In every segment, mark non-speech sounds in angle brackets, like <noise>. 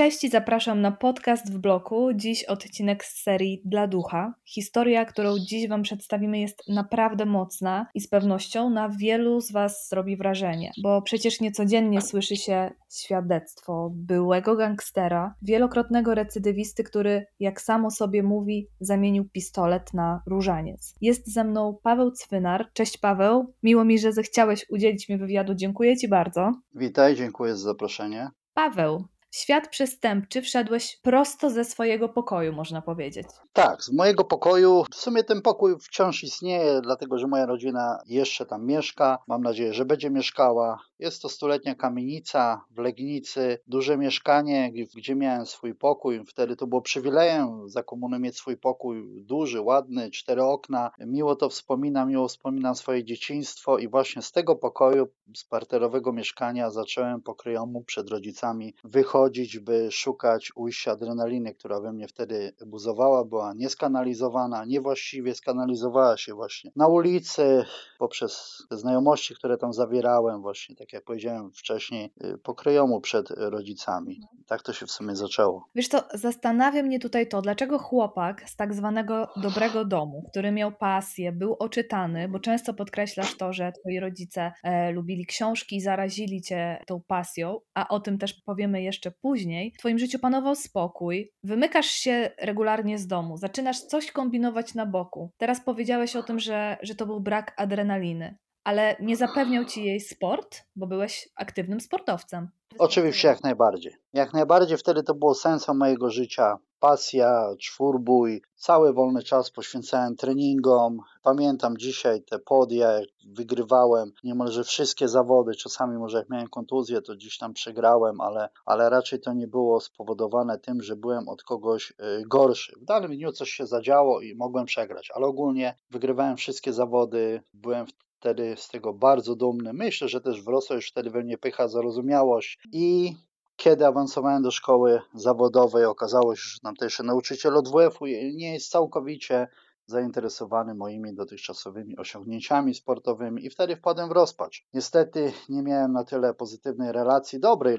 Cześć i zapraszam na podcast w bloku. Dziś odcinek z serii Dla Ducha. Historia, którą dziś Wam przedstawimy, jest naprawdę mocna i z pewnością na wielu z Was zrobi wrażenie, bo przecież niecodziennie słyszy się świadectwo byłego gangstera, wielokrotnego recydywisty, który, jak samo sobie mówi, zamienił pistolet na różaniec. Jest ze mną Paweł Cwynar. Cześć Paweł, miło mi, że zechciałeś udzielić mi wywiadu. Dziękuję Ci bardzo. Witaj, dziękuję za zaproszenie. Paweł, w świat przestępczy wszedłeś prosto ze swojego pokoju, można powiedzieć. Tak, z mojego pokoju. W sumie ten pokój wciąż istnieje, dlatego że moja rodzina jeszcze tam mieszka. Mam nadzieję, że będzie mieszkała. Jest to stuletnia kamienica w Legnicy, duże mieszkanie, gdzie miałem swój pokój. Wtedy to było przywilejem za komuny mieć swój pokój duży, ładny, cztery okna. Miło to wspominam, miło wspominam swoje dzieciństwo i właśnie z tego pokoju, z parterowego mieszkania zacząłem pokryjomu przed rodzicami wychodzić, by szukać ujścia adrenaliny, która we mnie wtedy buzowała, była nieskanalizowana, niewłaściwie skanalizowała się właśnie na ulicy, poprzez znajomości, które tam zawierałem, właśnie tak jak powiedziałem wcześniej, y, pokryjomu przed rodzicami. Tak to się w sumie zaczęło. Wiesz to zastanawia mnie tutaj to, dlaczego chłopak z tak zwanego dobrego domu, który miał pasję, był oczytany, bo często podkreślasz to, że twoi rodzice e, lubili książki i zarazili cię tą pasją, a o tym też powiemy jeszcze później. W twoim życiu panował spokój, wymykasz się regularnie z domu, zaczynasz coś kombinować na boku. Teraz powiedziałeś o tym, że, że to był brak adrenaliny ale nie zapewniał ci jej sport, bo byłeś aktywnym sportowcem. Oczywiście, jak najbardziej. Jak najbardziej wtedy to było sensem mojego życia. Pasja, czwórbój, cały wolny czas poświęcałem treningom. Pamiętam dzisiaj te podia, jak wygrywałem niemalże wszystkie zawody. Czasami może jak miałem kontuzję, to gdzieś tam przegrałem, ale, ale raczej to nie było spowodowane tym, że byłem od kogoś y, gorszy. W danym dniu coś się zadziało i mogłem przegrać, ale ogólnie wygrywałem wszystkie zawody, byłem wtedy z tego bardzo dumny. Myślę, że też wrosła już wtedy we mnie pycha, zarozumiałość i kiedy awansowałem do szkoły zawodowej, okazało się, że tamtejszy nauczyciel od WF-u nie jest całkowicie zainteresowany moimi dotychczasowymi osiągnięciami sportowymi i wtedy wpadłem w rozpacz. Niestety nie miałem na tyle pozytywnej relacji, dobrej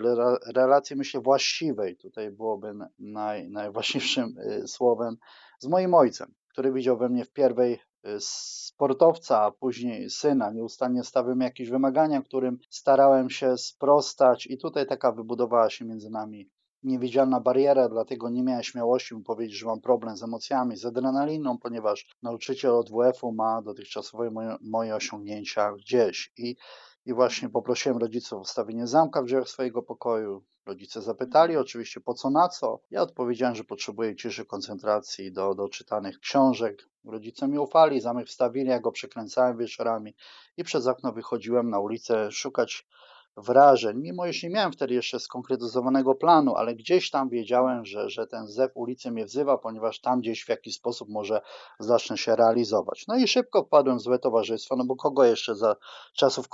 relacji, myślę właściwej, tutaj byłoby naj, najważniejszym y, słowem, z moim ojcem, który widział we mnie w pierwszej Y, sportowca, a później syna. Nieustannie stawiam jakieś wymagania, którym starałem się sprostać, i tutaj taka wybudowała się między nami niewidzialna bariera, dlatego nie miałem śmiałości mu powiedzieć, że mam problem z emocjami, z adrenaliną, ponieważ nauczyciel od WF-u ma dotychczasowe moje, moje osiągnięcia gdzieś. I, I właśnie poprosiłem rodziców o ustawienie zamka w drzwiach swojego pokoju. Rodzice zapytali oczywiście po co, na co. Ja odpowiedziałem, że potrzebuję ciszy, koncentracji do, do czytanych książek. Rodzice mi ufali, zamek wstawili, ja go przekręcałem wieczorami i przez okno wychodziłem na ulicę szukać wrażeń, mimo iż nie miałem wtedy jeszcze skonkretyzowanego planu, ale gdzieś tam wiedziałem, że, że ten zew ulicy mnie wzywa, ponieważ tam gdzieś w jakiś sposób może zacznę się realizować. No i szybko wpadłem w złe towarzystwo, no bo kogo jeszcze za czasów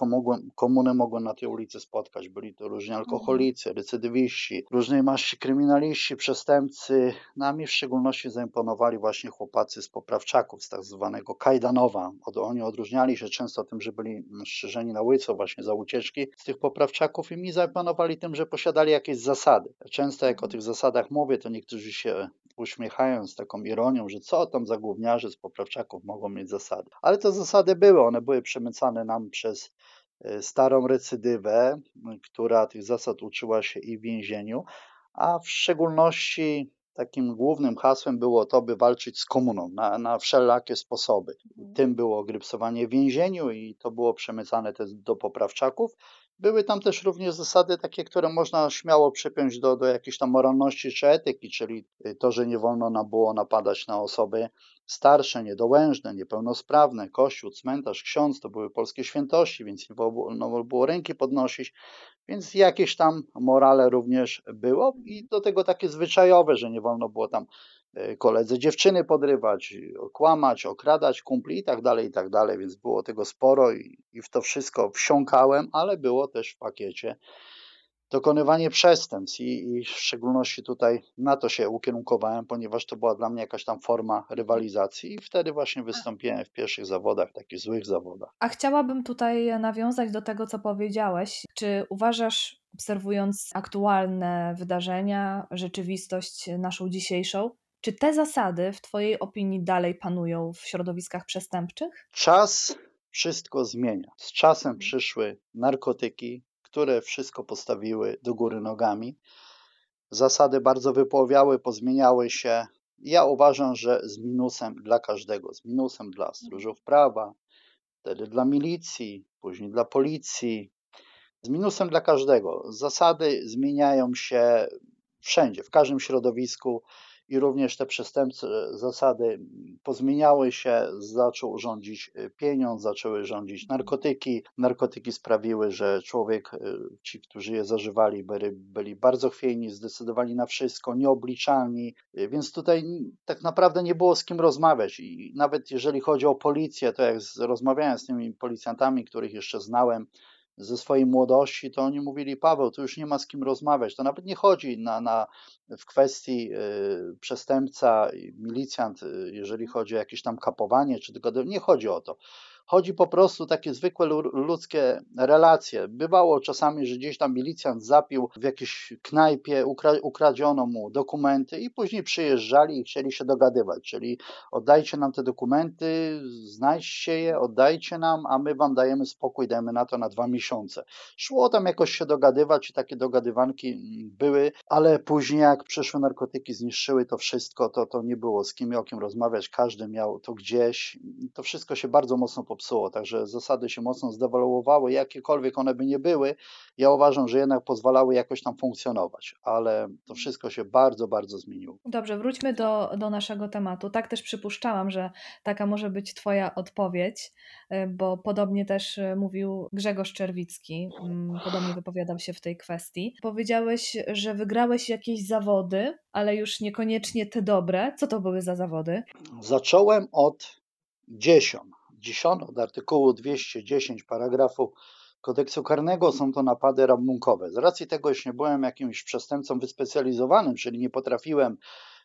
komuny mogłem na tej ulicy spotkać? Byli to różni mhm. alkoholicy, recydywiści, różnej maści kryminaliści, przestępcy. Nami w szczególności zaimponowali właśnie chłopacy z poprawczaków, z tak zwanego Kajdanowa. Oni odróżniali się często tym, że byli strzeżeni na łyco właśnie za ucieczki z tych poprawczaków i mi zapanowali tym, że posiadali jakieś zasady. Często jak o mhm. tych zasadach mówię, to niektórzy się uśmiechają z taką ironią, że co tam za gówniarze z poprawczaków mogą mieć zasady. Ale te zasady były, one były przemycane nam przez e, starą recydywę, która tych zasad uczyła się i w więzieniu, a w szczególności takim głównym hasłem było to, by walczyć z komuną na, na wszelakie sposoby. Mhm. Tym było grypsowanie w więzieniu i to było przemycane też do poprawczaków. Były tam też również zasady takie, które można śmiało przypiąć do, do jakiejś tam moralności czy etyki, czyli to, że nie wolno nam było napadać na osoby starsze, niedołężne, niepełnosprawne, kościół, cmentarz, ksiądz, to były polskie świętości, więc nie wolno było ręki podnosić, więc jakieś tam morale również było i do tego takie zwyczajowe, że nie wolno było tam E, koledze dziewczyny podrywać, kłamać, okradać kumpli i tak dalej, i tak dalej, więc było tego sporo i, i w to wszystko wsiąkałem, ale było też w pakiecie dokonywanie przestępstw i, i, w szczególności tutaj na to się ukierunkowałem, ponieważ to była dla mnie jakaś tam forma rywalizacji i wtedy właśnie wystąpiłem w pierwszych zawodach, takich złych zawodach. A chciałabym tutaj nawiązać do tego, co powiedziałeś. Czy uważasz obserwując aktualne wydarzenia, rzeczywistość naszą dzisiejszą, czy te zasady w Twojej opinii dalej panują w środowiskach przestępczych? Czas wszystko zmienia. Z czasem przyszły narkotyki, które wszystko postawiły do góry nogami. Zasady bardzo wypłowiały, pozmieniały się. Ja uważam, że z minusem dla każdego, z minusem dla stróżów prawa, wtedy dla milicji, później dla policji, z minusem dla każdego. Zasady zmieniają się wszędzie, w każdym środowisku i również te przestępcze zasady pozmieniały się, zaczął rządzić y, pieniądz, zaczęły rządzić narkotyki. Narkotyki sprawiły, że człowiek, y, ci, którzy je zażywali, byli, byli bardzo chwiejni, zdecydowali na wszystko, nieobliczalni, y, więc tutaj tak naprawdę nie było z kim rozmawiać. I nawet jeżeli chodzi o policję, to jak rozmawiałem z tymi policjantami, których jeszcze znałem, ze swojej młodości, to oni mówili, Paweł, tu już nie ma z kim rozmawiać. To nawet nie chodzi na, na, w kwestii y, przestępca, milicjant, y, jeżeli chodzi o jakieś tam kapowanie, czy tylko, nie chodzi o to. Chodzi po prostu takie zwykłe ludzkie relacje. Bywało czasami, że gdzieś tam milicjant zapił w jakiejś knajpie, ukra ukradziono mu dokumenty i później przyjeżdżali i chcieli się dogadywać, czyli oddajcie nam te dokumenty, znajdźcie je, oddajcie nam, a my wam dajemy spokój, dajemy na to na dwa miesiące. Szło tam jakoś się dogadywać i takie dogadywanki były, ale później jak przyszły narkotyki, zniszczyły to wszystko, to, to nie było z kim o kim rozmawiać, każdy miał to gdzieś. To wszystko się bardzo mocno popsuło, także zasady się mocno zdewaluowały, jakiekolwiek one by nie były, ja uważam, że jednak pozwalały jakoś tam funkcjonować, ale to wszystko się bardzo, bardzo zmieniło. Dobrze, wróćmy do, do naszego tematu. Tak też przypuszczałam, że taka może być Twoja odpowiedź, y, bo podobnie też y, mówił Grzegorz Czerwicki, mm, podobnie wypowiadał się w tej kwestii. Powiedziałeś, że wygrałeś jakieś zawody, ale już niekoniecznie te dobre. Co to były za zawody? Zacząłem od dziesiąt. 10 od artykułu 210 paragrafu kodeksu karnego są to napady rabunkowe. Z racji tego, że nie byłem jakimś przestępcą wyspecjalizowanym, czyli nie potrafiłem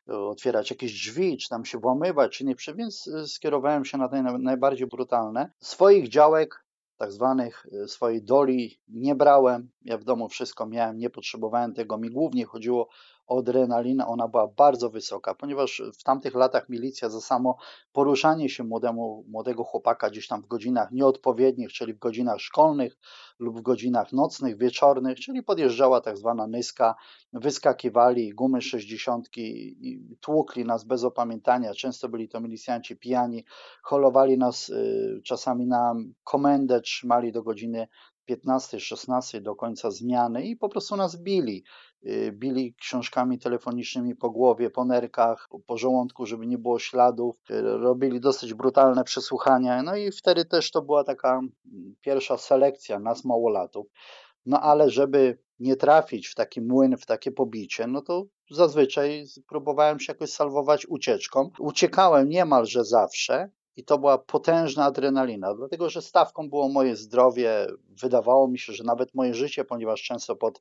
e, otwierać jakieś drzwi, czy tam się włamywać, czy nie, więc e, skierowałem się na te najbardziej brutalne. Swoich działek, tak zwanych e, swojej doli nie brałem. Ja w domu wszystko miałem, nie potrzebowałem tego. Mi głównie chodziło adrenalina, ona była bardzo wysoka, ponieważ w tamtych latach milicja za samo poruszanie się młodemu, młodego chłopaka gdzieś tam w godzinach nieodpowiednich, czyli w godzinach szkolnych lub w godzinach nocnych, wieczornych, czyli podjeżdżała tak zwana nyska, wyskakiwali gumy 60 i tłukli nas bez opamiętania. Często byli to milicjanci pijani, holowali nas y, czasami na komendę, trzymali do godziny 15-16 do końca zmiany i po prostu nas bili. Y, bili książkami telefonicznymi po głowie, po nerkach, po żołądku, żeby nie było śladów. Y, robili dosyć brutalne przesłuchania. No i wtedy też to była taka mm, pierwsza selekcja nas małolatów. No ale żeby nie trafić w taki młyn, w takie pobicie, no to zazwyczaj próbowałem się jakoś salwować ucieczką. Uciekałem niemalże zawsze, i to była potężna adrenalina, dlatego że stawką było moje zdrowie. Wydawało mi się, że nawet moje życie, ponieważ często pod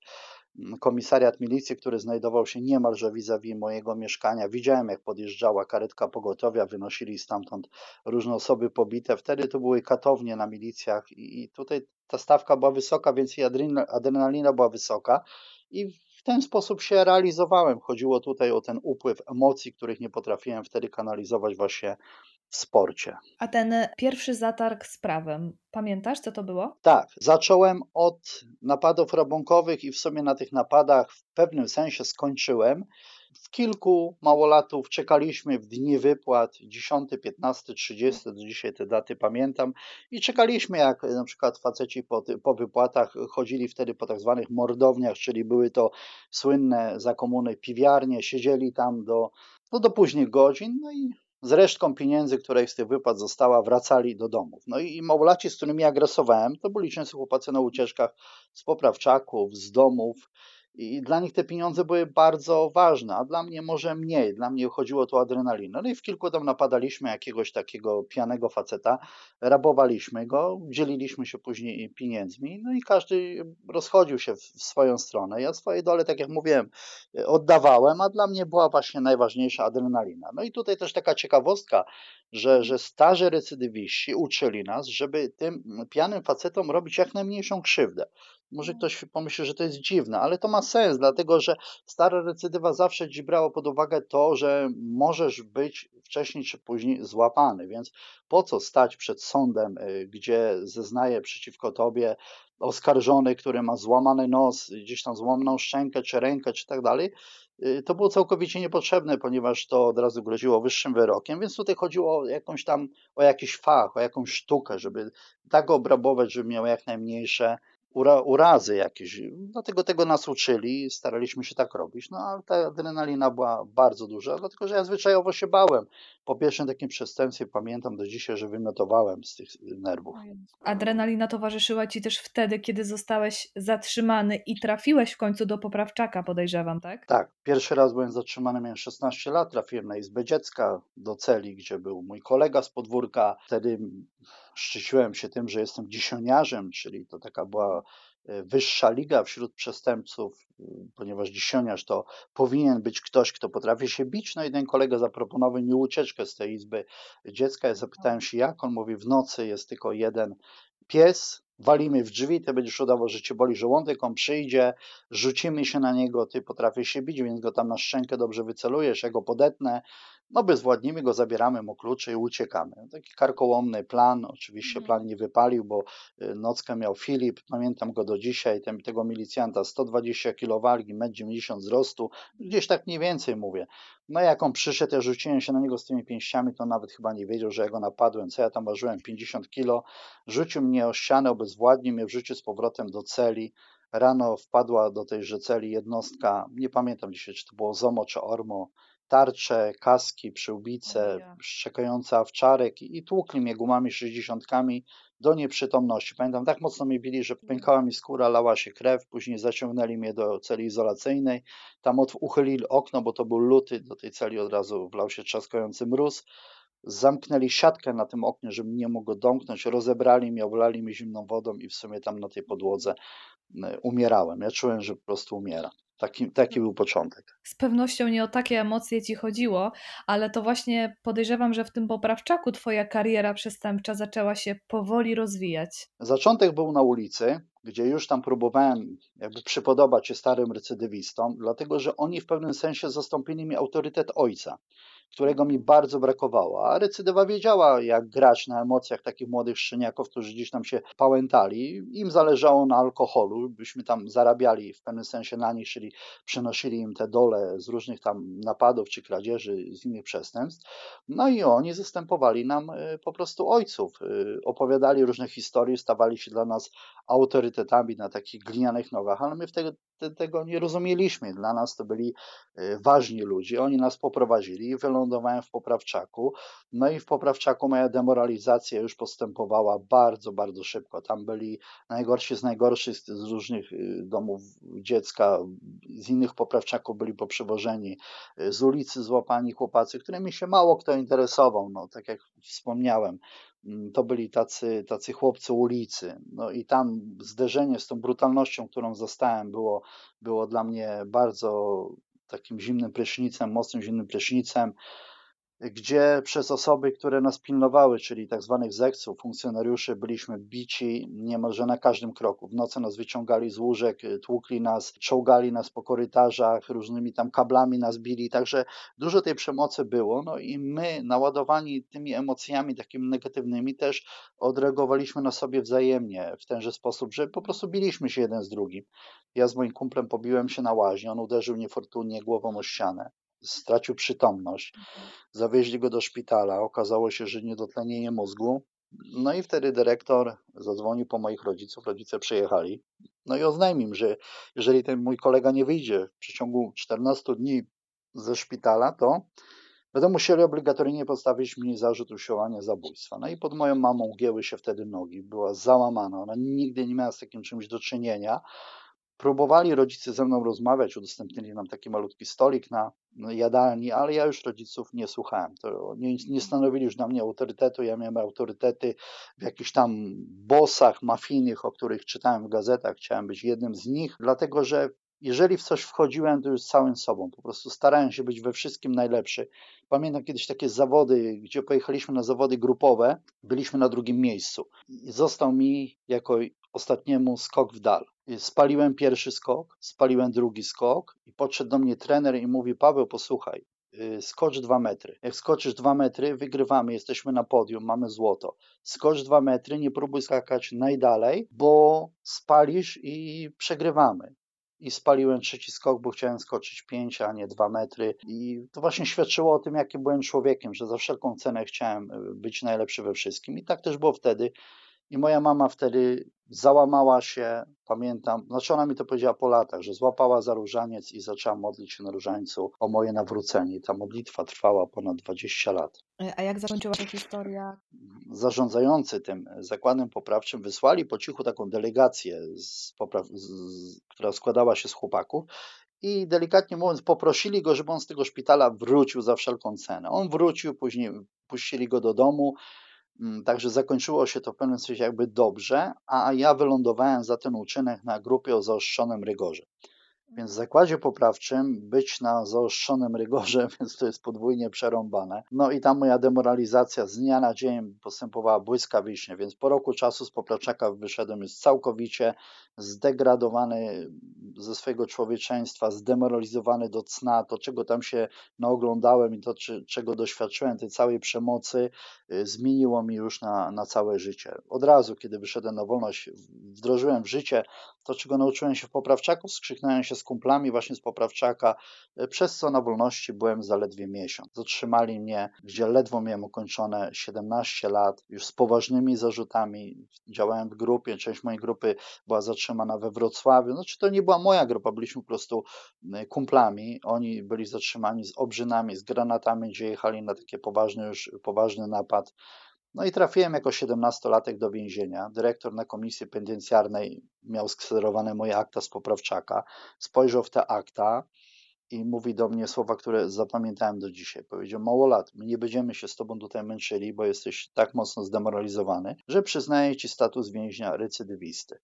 mm, komisariat milicji, który znajdował się niemalże vis-a-vis mojego mieszkania, widziałem jak podjeżdżała karetka pogotowia, wynosili stamtąd różne osoby pobite. Wtedy to były katownie na milicjach i tutaj ta stawka była wysoka, więc i adrenalina była wysoka i w ten sposób się realizowałem. Chodziło tutaj o ten upływ emocji, których nie potrafiłem wtedy kanalizować właśnie w sporcie. A ten pierwszy zatarg z prawem, pamiętasz co to było? Tak, zacząłem od napadów rabunkowych i w sumie na tych napadach w pewnym sensie skończyłem. W kilku małolatów czekaliśmy w dni wypłat 10, 15, 30, do dzisiaj te daty pamiętam i czekaliśmy jak na przykład faceci po, po wypłatach chodzili wtedy po tak zwanych mordowniach, czyli były to słynne za komuny piwiarnie, siedzieli tam do, no do późnych godzin, no i z resztką pieniędzy, która ich z tych wypłat została, wracali do domów. No i małolaci, z którymi agresowałem, to byli często chłopacy na ucieczkach z poprawczaków, z domów, i dla nich te pieniądze były bardzo ważne, a dla mnie może mniej. Dla mnie chodziło tu o adrenalinę. No i w kilku tam napadaliśmy jakiegoś takiego pijanego faceta, rabowaliśmy go, dzieliliśmy się później pieniędzmi, no i każdy rozchodził się w swoją stronę. Ja swoje dole, tak jak mówiłem, oddawałem, a dla mnie była właśnie najważniejsza adrenalina. No i tutaj też taka ciekawostka, że, że starzy recydywiści uczyli nas, żeby tym pijanym facetom robić jak najmniejszą krzywdę. Może ktoś pomyśli, że to jest dziwne, ale to ma sens, dlatego że stara recydywa zawsze ci brała pod uwagę to, że możesz być wcześniej czy później złapany, więc po co stać przed sądem, y, gdzie zeznaje przeciwko tobie oskarżony, który ma złamany nos, gdzieś tam złamaną szczękę czy rękę czy tak dalej, y, to było całkowicie niepotrzebne, ponieważ to od razu groziło wyższym wyrokiem, więc tutaj chodziło o jakąś tam, o jakiś fach, o jakąś sztukę, żeby tak go obrabować, żeby miał jak najmniejsze ura, urazy jakieś. Dlatego tego nas uczyli, staraliśmy się tak robić. No ale ta adrenalina była bardzo duża, dlatego że ja zwyczajowo się bałem. Po pierwszym takim przestępstwie pamiętam do dzisiaj, że wymiotowałem z tych nerwów. Adrenalina towarzyszyła ci też wtedy, kiedy zostałeś zatrzymany i trafiłeś w końcu do poprawczaka, podejrzewam, tak? Tak. Pierwszy raz byłem zatrzymany, miałem 16 lat, trafiłem na Izbę Dziecka do celi, gdzie był mój kolega z podwórka. Wtedy szczyciłem się tym, że jestem dzisioniarzem, czyli to taka była wyższa liga wśród przestępców, ponieważ dzisioniarz to powinien być ktoś, kto potrafi się bić. No i ten kolega zaproponował mi ucieczkę z tej izby dziecka. Ja zapytałem się jak, on mówi w nocy jest tylko jeden pies, walimy w drzwi, ty będziesz udawał, że cię boli żołądek, on przyjdzie, rzucimy się na niego, ty potrafisz się bić, więc go tam na szczękę dobrze wycelujesz, ja go podetnę, no bezwładnimy go, zabieramy mu klucze i uciekamy. Taki karkołomny plan, oczywiście mhm. plan nie wypalił, bo y, nockę miał Filip, pamiętam go do dzisiaj, ten, tego milicjanta, 120 kg wagi, 1,90 m wzrostu, gdzieś tak mniej więcej mówię. No jak on przyszedł, ja rzuciłem się na niego z tymi pięściami, to nawet chyba nie wiedział, że ja go napadłem, co ja tam ważyłem, 50 kg, rzucił mnie o ścianę, obezwładnił mnie, wrzucił z powrotem do celi, Rano wpadła do tejże celi jednostka, nie pamiętam dzisiaj, czy to było ZOMO czy ORMO, tarcze, kaski, przyłbice, szczekające awczarek i tłukli mnie gumami sześćdziesiątkami do nieprzytomności. Pamiętam, tak mocno mnie bili, że pękała mi skóra, lała się krew, później zaciągnęli mnie do celi izolacyjnej, tam uchylili okno, bo to był luty, do tej celi od razu wlał się trzaskający mróz, zamknęli siatkę na tym oknie, żebym nie mógł go domknąć, rozebrali mnie, oblali mnie zimną wodą i w sumie tam na tej podłodze e, umierałem. Ja czułem, że po prostu umieram. Taki, taki był początek. Z pewnością nie o takie emocje ci chodziło, ale to właśnie podejrzewam, że w tym poprawczaku twoja kariera przestępcza zaczęła się powoli rozwijać. Zaczątek był na ulicy, gdzie już tam próbowałem jakby przypodobać się starym recydywistom, dlatego że oni w pewnym sensie zastąpili mi autorytet ojca którego mi bardzo brakowało. A recydywa wiedziała, jak grać na emocjach takich młodych szczeniaków, którzy gdzieś tam się pałętali. Im zależało na alkoholu, byśmy tam zarabiali w pewnym sensie na nich, czyli przynosili im te dole z różnych tam napadów czy kradzieży, z innych przestępstw. No i oni zastępowali nam y, po prostu ojców. Y, opowiadali różne historie, stawali się dla nas autorytetami na takich glinianych nogach, ale my wtedy tego nie rozumieliśmy. Dla nas to byli y, ważni ludzie. Oni nas poprowadzili i wylądowałem w Poprawczaku. No i w Poprawczaku moja demoralizacja już postępowała bardzo, bardzo szybko. Tam byli najgorsi z najgorszych z różnych y, domów dziecka, z innych Poprawczaków byli poprzewożeni, y, z ulicy złapani chłopacy, którymi się mało kto interesował. No, tak jak wspomniałem, Mm, to byli tacy, tacy chłopcy ulicy. No i tam zderzenie z tą brutalnością, którą zostałem, było, było dla mnie bardzo takim zimnym prysznicem, mocnym zimnym prysznicem gdzie przez osoby, które nas pilnowały, czyli tak zwanych zekców, funkcjonariuszy, byliśmy bici niemalże na każdym kroku. W nocy nas wyciągali z łóżek, tłukli nas, czołgali nas po korytarzach, różnymi tam kablami nas bili, także dużo tej przemocy było. No i my, naładowani tymi emocjami takimi negatywnymi, też odreagowaliśmy na sobie wzajemnie w tenże sposób, że po prostu biliśmy się jeden z drugim. Ja z moim kumplem pobiłem się na łaźni, on uderzył niefortunnie głową o ścianę stracił przytomność. Zawieźli go do szpitala. Okazało się, że niedotlenienie mózgu. No i wtedy dyrektor zadzwonił po moich rodziców. Rodzice przyjechali. No i oznajmił, że jeżeli ten mój kolega nie wyjdzie w przeciągu 14 dni ze szpitala, to będą musieli obligatoryjnie postawić mi zarzut usiłowania zabójstwa. No i pod moją mamą gięły się wtedy nogi. Była załamana. Ona nigdy nie miała z takim czymś do czynienia. Próbowali rodzice ze mną rozmawiać, udostępnili nam taki malutki stolik na jadalni, ale ja już rodziców nie słuchałem. To nie, nie stanowili już na mnie autorytetu. Ja miałem autorytety w jakichś tam bosach mafijnych, o których czytałem w gazetach. Chciałem być jednym z nich, dlatego że jeżeli w coś wchodziłem, to już całym sobą. Po prostu starałem się być we wszystkim najlepszy. Pamiętam kiedyś takie zawody, gdzie pojechaliśmy na zawody grupowe, byliśmy na drugim miejscu. I został mi jako ostatniemu skok w dal. Spaliłem pierwszy skok, spaliłem drugi skok i podszedł do mnie trener i mówi: Paweł, posłuchaj, y, skocz dwa metry. Jak skoczysz dwa metry, wygrywamy, jesteśmy na podium, mamy złoto. Skocz dwa metry, nie próbuj skakać najdalej, bo spalisz i przegrywamy i spaliłem trzeci skok, bo chciałem skoczyć 5, a nie 2 metry. I to właśnie świadczyło o tym, jakim byłem człowiekiem, że za wszelką cenę chciałem y, być najlepszy we wszystkim. I tak też było wtedy. I moja mama wtedy załamała się, pamiętam, znaczy ona mi to powiedziała po latach, że złapała za różaniec i zaczęła modlić się na różańcu o moje nawrócenie. ta modlitwa trwała ponad 20 lat. A jak zakończyła się historia? Zarządzający tym zakładem poprawczym wysłali po cichu taką delegację, z popraw, z, która składała się z chłopaków i delikatnie mówiąc poprosili go, żeby on z tego szpitala wrócił za wszelką cenę. On wrócił, później puścili go do domu, także zakończyło się to w pewnym sensie jakby dobrze, a ja wylądowałem za ten uczynek na grupie o zaostrzonym rygorze. Więc w zakładzie poprawczym być na zaostrzonym rygorze, <laughs> więc to jest podwójnie przerąbane. No i ta moja demoralizacja z dnia na dzień postępowała błyskawicznie, więc po roku czasu z poprawczaka wyszedłem już całkowicie zdegradowany ze swojego człowieczeństwa, zdemoralizowany do cna, to czego tam się naoglądałem i to czego doświadczyłem, tej całej przemocy, y, zmieniło mi już na, na całe życie. Od razu, kiedy wyszedłem na wolność, wdrożyłem w życie to, czego nauczyłem się w poprawczaku, skrzyknąłem się z kumplami właśnie z poprawczaka, y, przez co na wolności byłem zaledwie miesiąc. Zatrzymali mnie, gdzie ledwo miałem ukończone 17 lat, już z poważnymi zarzutami. Działałem w grupie, część mojej grupy była zatrzymana we Wrocławiu. Znaczy to nie była moja grupa, byliśmy po prostu kumplami. Oni byli zatrzymani z obrzynami, z granatami, gdzie jechali na taki poważny już poważny napad. No i trafiłem jako 17-latek do więzienia. Dyrektor na komisji penitencjarnej miał skserowane moje akta z poprawczaka. Spojrzał w te akta i mówi do mnie słowa, które zapamiętałem do dzisiaj. Powiedział: Mało lat, my nie będziemy się z tobą tutaj męczyli, bo jesteś tak mocno zdemoralizowany, że przyznaję ci status więźnia recydywisty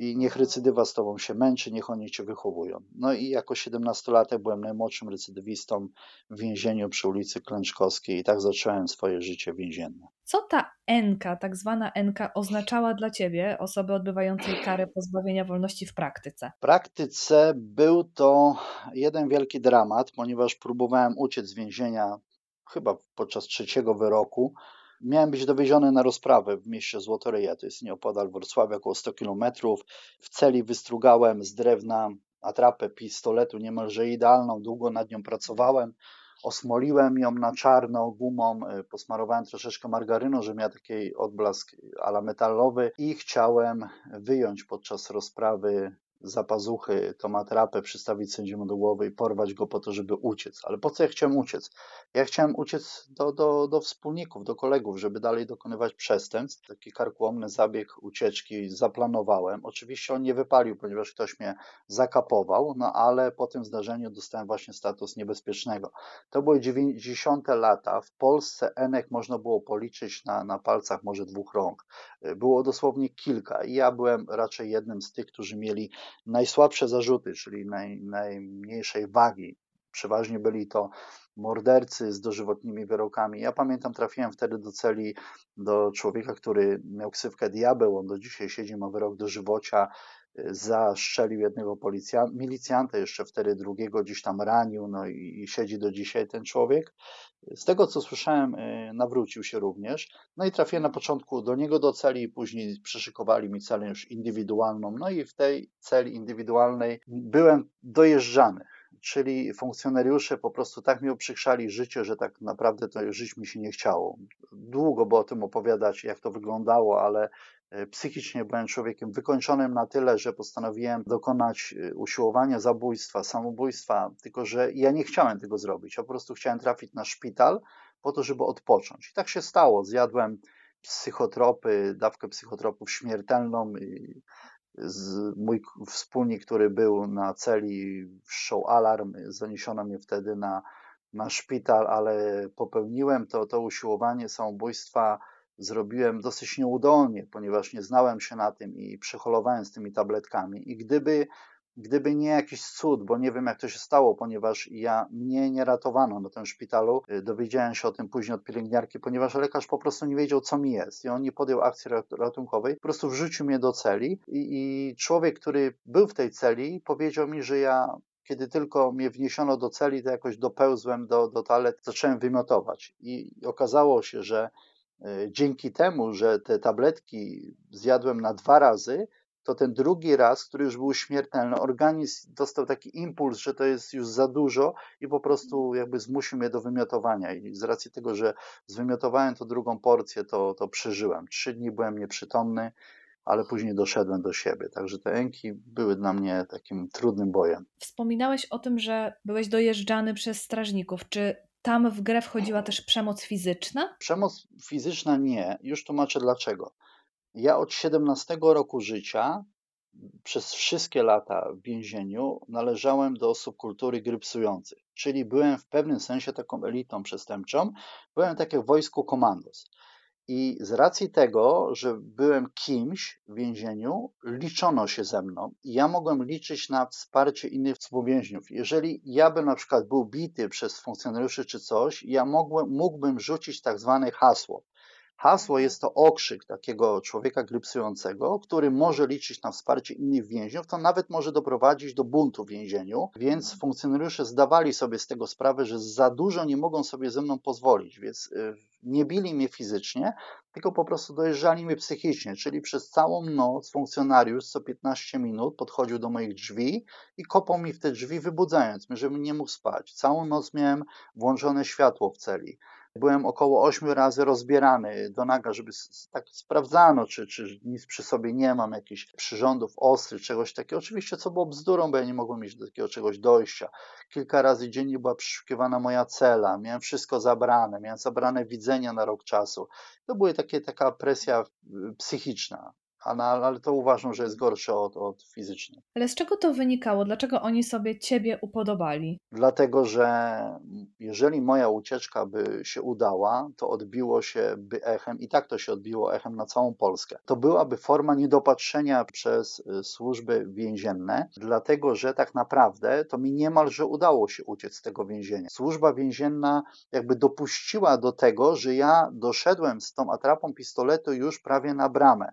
i niech recydywa z tobą się męczy, niech oni cię wychowują. No i jako 17-latek byłem najmłodszym recydywistą w więzieniu przy ulicy Klęczkowskiej i tak zacząłem swoje życie więzienne. Co ta NK, tak zwana NK, oznaczała dla ciebie, osoby odbywającej karę pozbawienia wolności w praktyce? W praktyce był to jeden wielki dramat, ponieważ próbowałem uciec z więzienia chyba podczas trzeciego wyroku Miałem być dowieziony na rozprawę w mieście Złotoryja, to jest nieopodal Wrocławia, około 100 kilometrów. W celi wystrugałem z drewna atrapę pistoletu niemalże idealną, długo nad nią pracowałem. Osmoliłem ją na czarno gumą, y, posmarowałem troszeczkę margaryną, że miała taki odblask ala metalowy i chciałem wyjąć podczas rozprawy za pazuchy tą atrapę przystawić sędziemu do głowy i porwać go po to, żeby uciec. Ale po co ja chciałem uciec? Ja chciałem uciec do, do, do wspólników, do kolegów, żeby dalej dokonywać przestępstw. Taki karkłomny zabieg ucieczki zaplanowałem. Oczywiście on nie wypalił, ponieważ ktoś mnie zakapował, no ale po tym zdarzeniu dostałem właśnie status niebezpiecznego. To były 90. lata. W Polsce Enek można było policzyć na, na palcach może dwóch rąk. Było dosłownie kilka i ja byłem raczej jednym z tych, którzy mieli najsłabsze zarzuty, czyli naj, najmniejszej wagi. Przeważnie byli to mordercy z dożywotnimi wyrokami. Ja pamiętam, trafiłem wtedy do celi do człowieka, który miał ksywkę diabeł, on do dzisiaj siedzi, ma wyrok dożywocia, zastrzelił jednego policjanta, milicjanta, jeszcze wtedy drugiego gdzieś tam ranił, no i, i siedzi do dzisiaj ten człowiek. Z tego co słyszałem, y, nawrócił się również. No i trafiłem na początku do niego do celi, później przyszykowali mi celę już indywidualną. No i w tej celi indywidualnej byłem dojeżdżany czyli funkcjonariusze po prostu tak mi uprzykrzali życie, że tak naprawdę to żyć mi się nie chciało. Długo by o tym opowiadać, jak to wyglądało, ale psychicznie byłem człowiekiem wykończonym na tyle, że postanowiłem dokonać e, usiłowania zabójstwa, samobójstwa, tylko że ja nie chciałem tego zrobić. Ja po prostu chciałem trafić na szpital po to, żeby odpocząć. I tak się stało. Zjadłem psychotropy, dawkę psychotropów śmiertelną mój wspólnik, który był na celi, wszczął alarm, zaniesiono mnie wtedy na, na szpital, ale popełniłem to, to usiłowanie samobójstwa, zrobiłem dosyć nieudolnie, ponieważ nie znałem się na tym i przeholowałem z tymi tabletkami. I gdyby Gdyby nie jakiś cud, bo nie wiem jak to się stało, ponieważ ja mnie nie ratowano na tym szpitalu. Y, dowiedziałem się o tym później od pielęgniarki, ponieważ lekarz po prostu nie wiedział, co mi jest. I on nie podjął akcji ratunkowej, po prostu wrzucił mnie do celi. I, i człowiek, który był w tej celi, powiedział mi, że ja kiedy tylko mnie wniesiono do celi, to jakoś dopełzłem do, do zacząłem wymiotować. I okazało się, że dzięki temu, że te tabletki zjadłem na dwa razy, to ten drugi raz, który już był śmiertelny, organizm dostał taki impuls, że to jest już za dużo i po prostu jakby zmusił mnie do wymiotowania. I z racji tego, że zwymiotowałem to drugą porcję, to, to przeżyłem. Trzy dni byłem nieprzytomny, ale później doszedłem do siebie. Także te enki były dla mnie takim trudnym bojem. Wspominałeś o tym, że byłeś dojeżdżany przez strażników. Czy tam w grę wchodziła też przemoc fizyczna? Przemoc fizyczna nie. Już tłumaczę dlaczego. Ja od 17 roku życia przez wszystkie lata w więzieniu należałem do osób kultury grypsujących, czyli byłem w pewnym sensie taką elitą przestępczą. Byłem tak jak w wojsku komandos. I z racji tego, że byłem kimś w więzieniu, liczono się ze mną i ja mogłem liczyć na wsparcie innych współwięźniów. Jeżeli ja bym na przykład był bity przez funkcjonariuszy czy coś, ja mogłem, mógłbym rzucić tak zwane hasło. Hasło jest to okrzyk takiego człowieka grypsującego, który może liczyć na wsparcie innych więźniów, to nawet może doprowadzić do buntu w więzieniu, więc funkcjonariusze zdawali sobie z tego sprawę, że za dużo nie mogą sobie ze mną pozwolić, więc y, nie bili mnie fizycznie, tylko po prostu dojeżdżali mnie psychicznie, czyli przez całą noc funkcjonariusz co 15 minut podchodził do moich drzwi i kopał mi w te drzwi, wybudzając mnie, żebym nie mógł spać. Całą noc miałem włączone światło w celi. Byłem około ośmiu razy rozbierany do naga, żeby tak sprawdzano, czy, czy nic przy sobie nie mam, jakichś przyrządów ostrych, czegoś takiego. Oczywiście, co było bzdurą, bo ja nie mogłem mieć do takiego czegoś dojścia. Kilka razy dziennie była przeszukiwana moja cela, miałem wszystko zabrane, miałem zabrane widzenia na rok czasu. To była taka presja y, psychiczna ale to uważam, że jest gorsze od, od fizycznej. Ale z czego to wynikało? Dlaczego oni sobie ciebie upodobali? Dlatego, że jeżeli moja ucieczka by się udała, to odbiło się by echem, i tak to się odbiło echem na całą Polskę. To byłaby forma niedopatrzenia przez y, służby więzienne, dlatego że tak naprawdę to mi niemalże udało się uciec z tego więzienia. Służba więzienna jakby dopuściła do tego, że ja doszedłem z tą atrapą pistoletu już prawie na bramę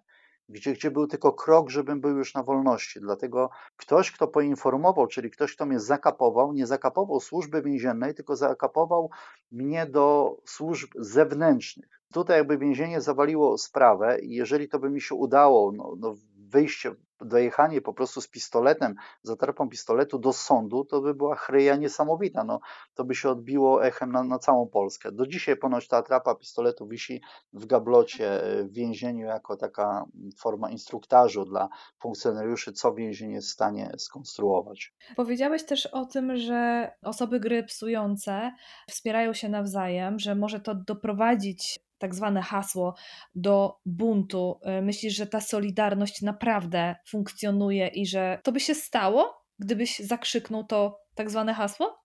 gdzie, gdzie był tylko krok, żebym był już na wolności. Dlatego ktoś, kto poinformował, czyli ktoś, kto mnie zakapował, nie zakapował służby więziennej, tylko zakapował mnie do służb zewnętrznych. Tutaj jakby więzienie zawaliło sprawę i jeżeli to by mi się udało, no, no wyjście dojechanie po prostu z pistoletem, z atrapą pistoletu do sądu, to by była chryja niesamowita. No, to by się odbiło echem na, na całą Polskę. Do dzisiaj ponoć ta atrapa pistoletu wisi w gablocie w więzieniu jako taka forma instruktażu dla funkcjonariuszy, co więzienie jest w stanie skonstruować. Powiedziałeś też o tym, że osoby gry psujące wspierają się nawzajem, że może to doprowadzić tak zwane hasło do buntu. Y, myślisz, że ta solidarność naprawdę funkcjonuje i że to by się stało, gdybyś zakrzyknął to tak zwane hasło?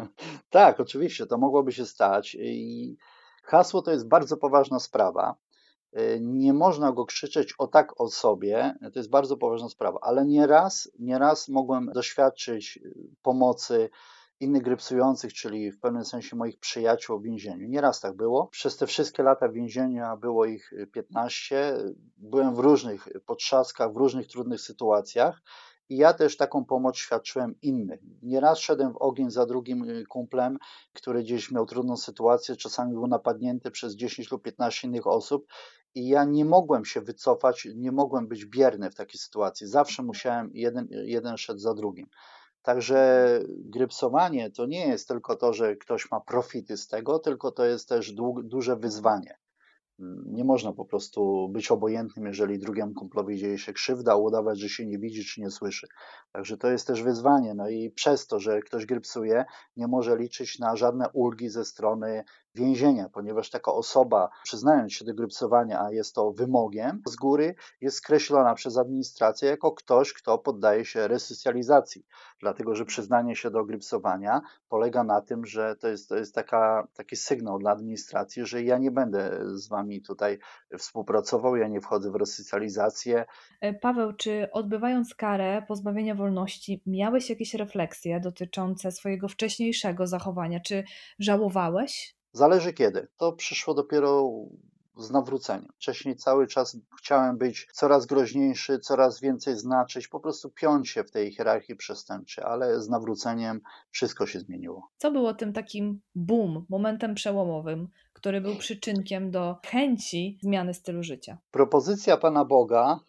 <laughs> tak, oczywiście, to mogłoby się stać. I hasło to jest bardzo poważna sprawa. Y, nie można go krzyczeć o tak o sobie, to jest bardzo poważna sprawa, ale nieraz, nieraz mogłem doświadczyć y, pomocy innych grypsujących, czyli w pewnym sensie moich przyjaciół w więzieniu. Nieraz tak było. Przez te wszystkie lata więzienia było ich 15. Byłem w różnych potrzaskach, w różnych trudnych sytuacjach. I ja też taką pomoc świadczyłem innych. Nieraz szedłem w ogień za drugim kumplem, który gdzieś miał trudną sytuację, czasami był napadnięty przez 10 lub 15 innych osób. I ja nie mogłem się wycofać, nie mogłem być bierny w takiej sytuacji. Zawsze musiałem, jeden, jeden szedł za drugim. Także grypsowanie to nie jest tylko to, że ktoś ma profity z tego, tylko to jest też duże wyzwanie. Nie można po prostu być obojętnym, jeżeli drugiemu kumplowi dzieje się krzywda, udawać, że się nie widzi czy nie słyszy. Także to jest też wyzwanie. No i przez to, że ktoś grypsuje, nie może liczyć na żadne ulgi ze strony więzienia, ponieważ taka osoba, przyznając się do grypsowania, a jest to wymogiem z góry, jest skreślona przez administrację jako ktoś, kto poddaje się resocjalizacji, dlatego że przyznanie się do grypsowania polega na tym, że to jest, to jest taka, taki sygnał dla administracji, że ja nie będę z wami tutaj współpracował, ja nie wchodzę w resocjalizację. E, Paweł, czy odbywając karę pozbawienia wolności, miałeś jakieś refleksje dotyczące swojego wcześniejszego zachowania? Czy żałowałeś? Zależy kiedy. To przyszło dopiero z nawróceniem. Wcześniej cały czas chciałem być coraz groźniejszy, coraz więcej znaczyć, po prostu piąć się w tej hierarchii przestępczej, ale z nawróceniem wszystko się zmieniło. Co było tym takim boom, momentem przełomowym, który był przyczynkiem do chęci zmiany stylu życia? Propozycja Pana Boga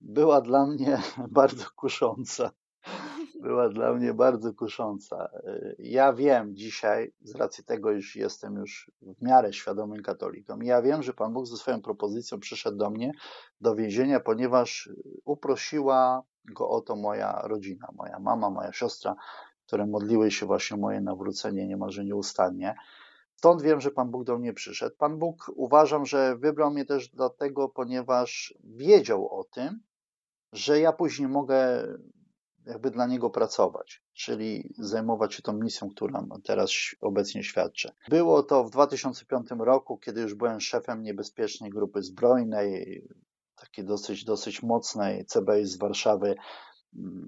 była dla mnie <laughs> bardzo kusząca była dla mnie bardzo kusząca. Ja wiem dzisiaj, z racji tego, iż jestem już w miarę świadomym katolikiem, ja wiem, że Pan Bóg ze swoją propozycją przyszedł do mnie do więzienia, ponieważ uprosiła go o to moja rodzina, moja mama, moja siostra, które modliły się właśnie moje nawrócenie niemalże nieustannie. Stąd wiem, że Pan Bóg do mnie przyszedł. Pan Bóg uważam, że wybrał mnie też dlatego, ponieważ wiedział o tym, że ja później mogę jakby dla niego pracować, czyli zajmować się tą misją, którą teraz obecnie świadczę. Było to w 2005 roku, kiedy już byłem szefem niebezpiecznej grupy zbrojnej, takiej dosyć, dosyć mocnej, CBI z Warszawy.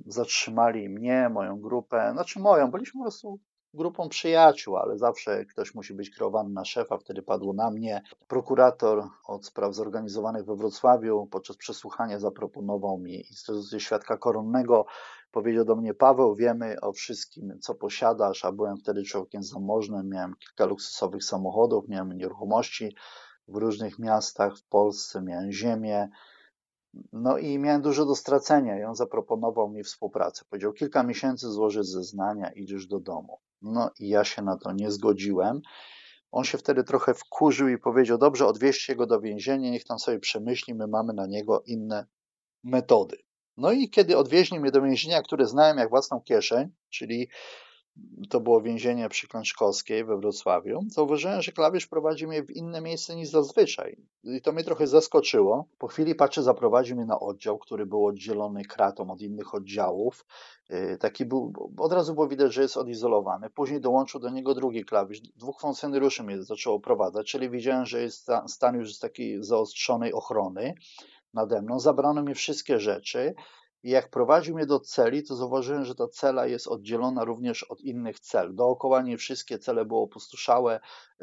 Zatrzymali mnie, moją grupę, znaczy moją, byliśmy po prostu grupą przyjaciół, ale zawsze ktoś musi być kierowany na szefa, wtedy padło na mnie. Prokurator od spraw zorganizowanych we Wrocławiu podczas przesłuchania zaproponował mi instytucję świadka koronnego. Powiedział do mnie, Paweł, wiemy o wszystkim, co posiadasz, a byłem wtedy człowiekiem zamożnym, miałem kilka luksusowych samochodów, miałem nieruchomości w różnych miastach w Polsce, miałem ziemię, no i miałem dużo do stracenia i on zaproponował mi współpracę. Powiedział, kilka miesięcy złożysz zeznania, idziesz do domu. No i ja się na to nie zgodziłem. On się wtedy trochę wkurzył i powiedział: Dobrze, odwieźcie go do więzienia, niech tam sobie przemyśli, my mamy na niego inne metody. No i kiedy odwieźli mnie do więzienia, które znałem jak własną kieszeń, czyli to było więzienie przy Klęczkowskiej we Wrocławiu, zauważyłem, że klawisz prowadzi mnie w inne miejsce niż zazwyczaj. I to mnie trochę zaskoczyło. Po chwili patrzę, zaprowadził mnie na oddział, który był oddzielony kratą od innych oddziałów. Y, taki był, od razu było widać, że jest odizolowany. Później dołączył do niego drugi klawisz. Dwóch funkcjonariuszy mnie zaczęło prowadzać, czyli widziałem, że jest stan już takiej zaostrzonej ochrony nade mną. Zabrano mi wszystkie rzeczy. I jak prowadził mnie do celi, to zauważyłem, że ta cela jest oddzielona również od innych cel. Dookoła nie wszystkie cele były opustoszałe,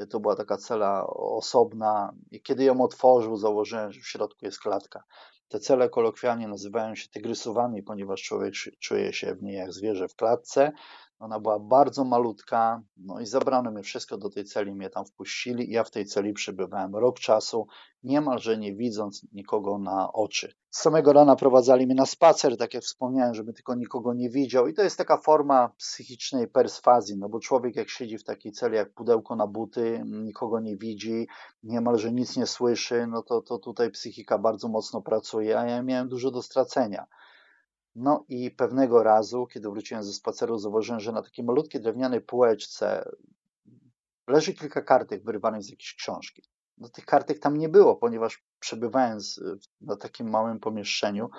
to była taka cela osobna. I kiedy ją otworzył, zauważyłem, że w środku jest klatka. Te cele kolokwialnie nazywają się tygrysowami, ponieważ człowiek czuje się w niej jak zwierzę w klatce. Ona była bardzo malutka, no i zabrano mi wszystko do tej celi, mnie tam wpuścili i ja w tej celi przebywałem rok czasu, niemalże nie widząc nikogo na oczy. Z samego rana prowadzali mnie na spacer, tak jak wspomniałem, żeby tylko nikogo nie widział i to jest taka forma psychicznej perswazji, no bo człowiek jak siedzi w takiej celi jak pudełko na buty, nikogo nie widzi, niemalże nic nie słyszy, no to, to tutaj psychika bardzo mocno pracuje, a ja miałem dużo do stracenia. No i pewnego razu, kiedy wróciłem ze spaceru, zauważyłem, że na takiej malutkiej drewnianej półeczce leży kilka kartek wyrywanych z jakiejś książki. No, tych kartek tam nie było, ponieważ przebywając na takim małym pomieszczeniu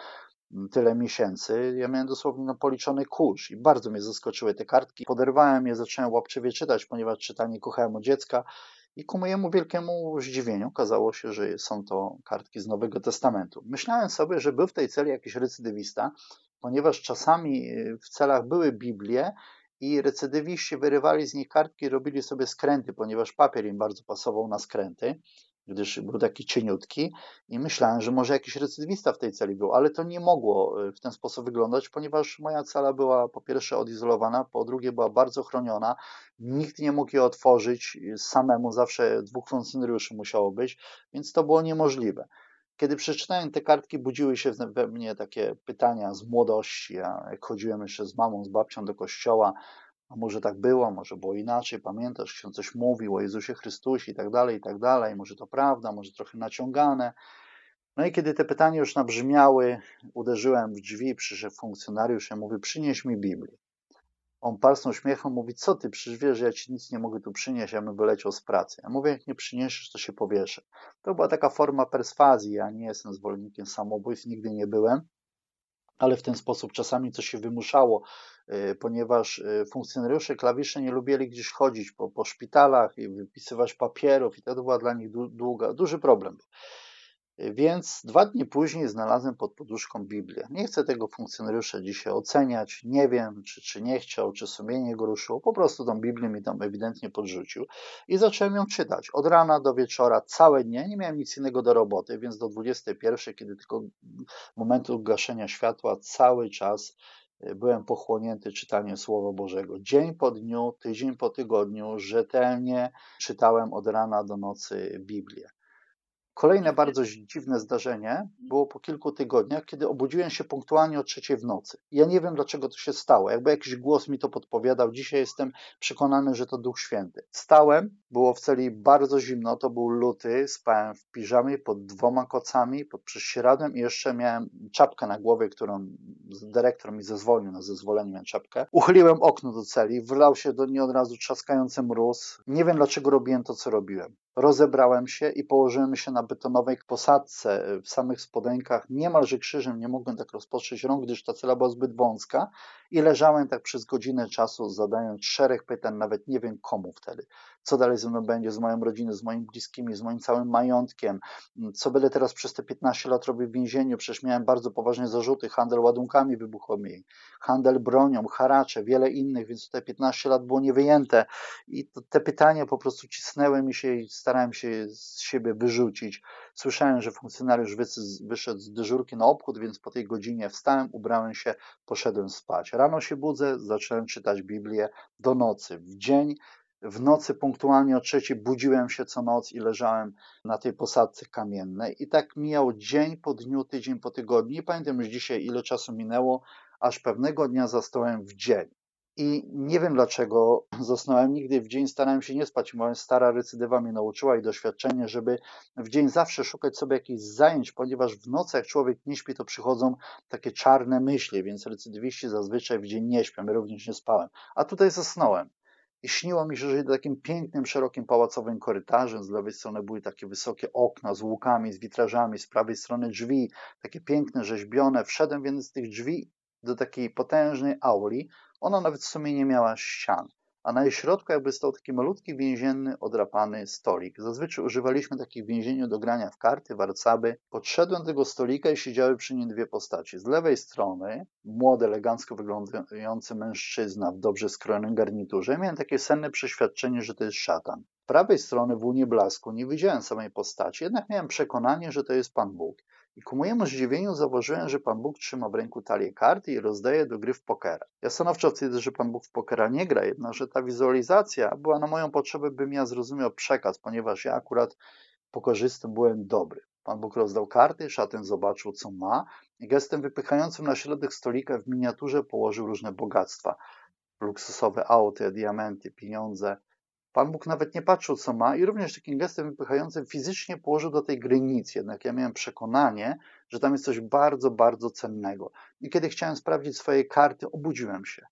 tyle miesięcy, ja miałem dosłownie no, policzony kurz i bardzo mnie zaskoczyły te kartki. Poderwałem je, zacząłem łapczywie czytać, ponieważ czytanie kochałem od dziecka i ku mojemu wielkiemu zdziwieniu okazało się, że są to kartki z Nowego Testamentu. Myślałem sobie, że był w tej celi jakiś recydywista, ponieważ czasami y, w celach były Biblie i recydywiści wyrywali z nich kartki i robili sobie skręty, ponieważ papier im bardzo pasował na skręty gdyż był taki cieniutki i myślałem, że może jakiś recydywista w tej celi był, ale to nie mogło e, w ten sposób wyglądać, ponieważ moja cela była po pierwsze odizolowana, po drugie była bardzo chroniona, nikt nie mógł jej otworzyć samemu, zawsze dwóch funkcjonariuszy musiało być, więc to było niemożliwe. Kiedy przeczytałem te kartki, budziły się we mnie takie pytania z młodości. Ja jak chodziłem jeszcze z mamą, z babcią do kościoła, a może tak było, może było inaczej, pamiętasz, ksiądz coś mówił o Jezusie Chrystusie i tak dalej, i tak dalej, może to prawda, może trochę naciągane. No i kiedy te pytania już nabrzmiały, uderzyłem w drzwi, przyszedł funkcjonariusz i mówi, przynieś mi Biblię. On parsnął śmiechem, mówi, co ty, przecież wiesz, ja ci nic nie mogę tu przynieść, ja bym wyleciał z pracy. Ja mówię, jak nie przyniesiesz, to się powieszę. To była taka forma perswazji, ja nie jestem zwolennikiem samobójstw, nigdy nie byłem, ale w ten sposób czasami coś się wymuszało, ponieważ y, funkcjonariusze klawisze nie lubili gdzieś chodzić po, po szpitalach i wypisywać papierów i to była dla nich długa, duży problem. Więc dwa dni później znalazłem pod poduszką Biblię. Nie chcę tego funkcjonariusza dzisiaj oceniać. Nie wiem, czy, czy nie chciał, czy sumienie go ruszyło. Po prostu tą Biblię mi tam ewidentnie podrzucił. I zacząłem ją czytać. Od rana do wieczora, całe dnie. Nie miałem nic innego do roboty, więc do 21, kiedy tylko momentu gaszenia światła, cały czas byłem pochłonięty czytaniem Słowa Bożego. Dzień po dniu, tydzień po tygodniu, rzetelnie czytałem od rana do nocy Biblię. Kolejne bardzo dziwne zdarzenie było po kilku tygodniach, kiedy obudziłem się punktualnie o trzeciej w nocy. Ja nie wiem, dlaczego to się stało. Jakby jakiś głos mi to podpowiadał. Dzisiaj jestem przekonany, że to Duch Święty. Wstałem, było w celi bardzo zimno, to był luty, spałem w piżamie pod dwoma kocami, pod prześcieradłem i jeszcze miałem czapkę na głowie, którą dyrektor mi zezwolił, na zezwolenie miałem czapkę. Uchyliłem okno do celi, wlał się do niej od razu trzaskający mróz. Nie wiem, dlaczego robiłem to, co robiłem rozebrałem się i położyłem się na betonowej posadce w samych spodenkach, niemalże krzyżem, nie mogłem tak rozpocząć rąk, gdyż ta cela była zbyt wąska i leżałem tak przez godzinę czasu, zadając szereg pytań, nawet nie wiem komu wtedy. Co dalej ze mną będzie, z moją rodziną, z moimi bliskimi, z moim całym majątkiem, co będę teraz przez te 15 lat robił w więzieniu, przecież miałem bardzo poważne zarzuty, handel ładunkami wybuchowymi, handel bronią, haracze, wiele innych, więc te 15 lat było niewyjęte i te pytania po prostu cisnęły mi się i starałem się z siebie wyrzucić. Słyszałem, że funkcjonariusz wyszedł z dyżurki na obchód, więc po tej godzinie wstałem, ubrałem się, poszedłem spać. Rano się budzę, zacząłem czytać Biblię do nocy. W dzień w nocy punktualnie o trzeciej budziłem się co noc i leżałem na tej posadce kamiennej. I tak mijał dzień po dniu, tydzień po tygodniu. Nie pamiętam już dzisiaj, ile czasu minęło, aż pewnego dnia zasnąłem w dzień. I nie wiem dlaczego <clears throat> zasnąłem nigdy w dzień, starałem się nie spać. Moja stara recydywa mnie nauczyła i doświadczenie, żeby w dzień zawsze szukać sobie jakichś zajęć, ponieważ w nocy, jak człowiek nie śpi, to przychodzą takie czarne myśli, więc recydywiści zazwyczaj w dzień nie śpią. Ja również nie spałem. A tutaj zasnąłem. I śniło mi się, że idę takim pięknym, szerokim pałacowym korytarzem. Z lewej strony były takie wysokie okna z łukami, z witrażami, z prawej strony drzwi, takie piękne, rzeźbione. Wszedłem więc z tych drzwi do takiej potężnej auli. Ona nawet w sumie nie miała ścian a na jej środku jakby stał taki malutki więzienny, odrapany stolik. Zazwyczaj używaliśmy takich w więzieniu do grania w karty, warcaby. Podszedłem do tego stolika i siedziały przy nim dwie postaci. Z lewej strony młody, elegancko wyglądający mężczyzna w dobrze skrojonym garniturze. Miałem takie senne przeświadczenie, że to jest szatan. Z prawej strony w łunie blasku nie widziałem samej postaci, jednak miałem przekonanie, że to jest Pan Bóg. I ku mojemu zdziwieniu zauważyłem, że Pan Bóg trzyma w ręku talię kart i rozdaje do gry w pokera. Ja stanowczo twierdzę, że Pan Bóg w pokera nie gra, jednakże ta wizualizacja była na moją potrzebę, bym ja zrozumiał przekaz, ponieważ ja akurat pokorzystym byłem dobry. Pan Bóg rozdał karty, szatan zobaczył, co ma i gestem wypychającym na środek stolika w miniaturze położył różne bogactwa. Luksusowe auty, diamenty, pieniądze, Pan Bóg nawet nie patrzył, co ma, i również takim gestem wypychającym fizycznie położył do tej gry nic. Jednak ja miałem przekonanie, że tam jest coś bardzo, bardzo cennego. I kiedy chciałem sprawdzić swoje karty, obudziłem się.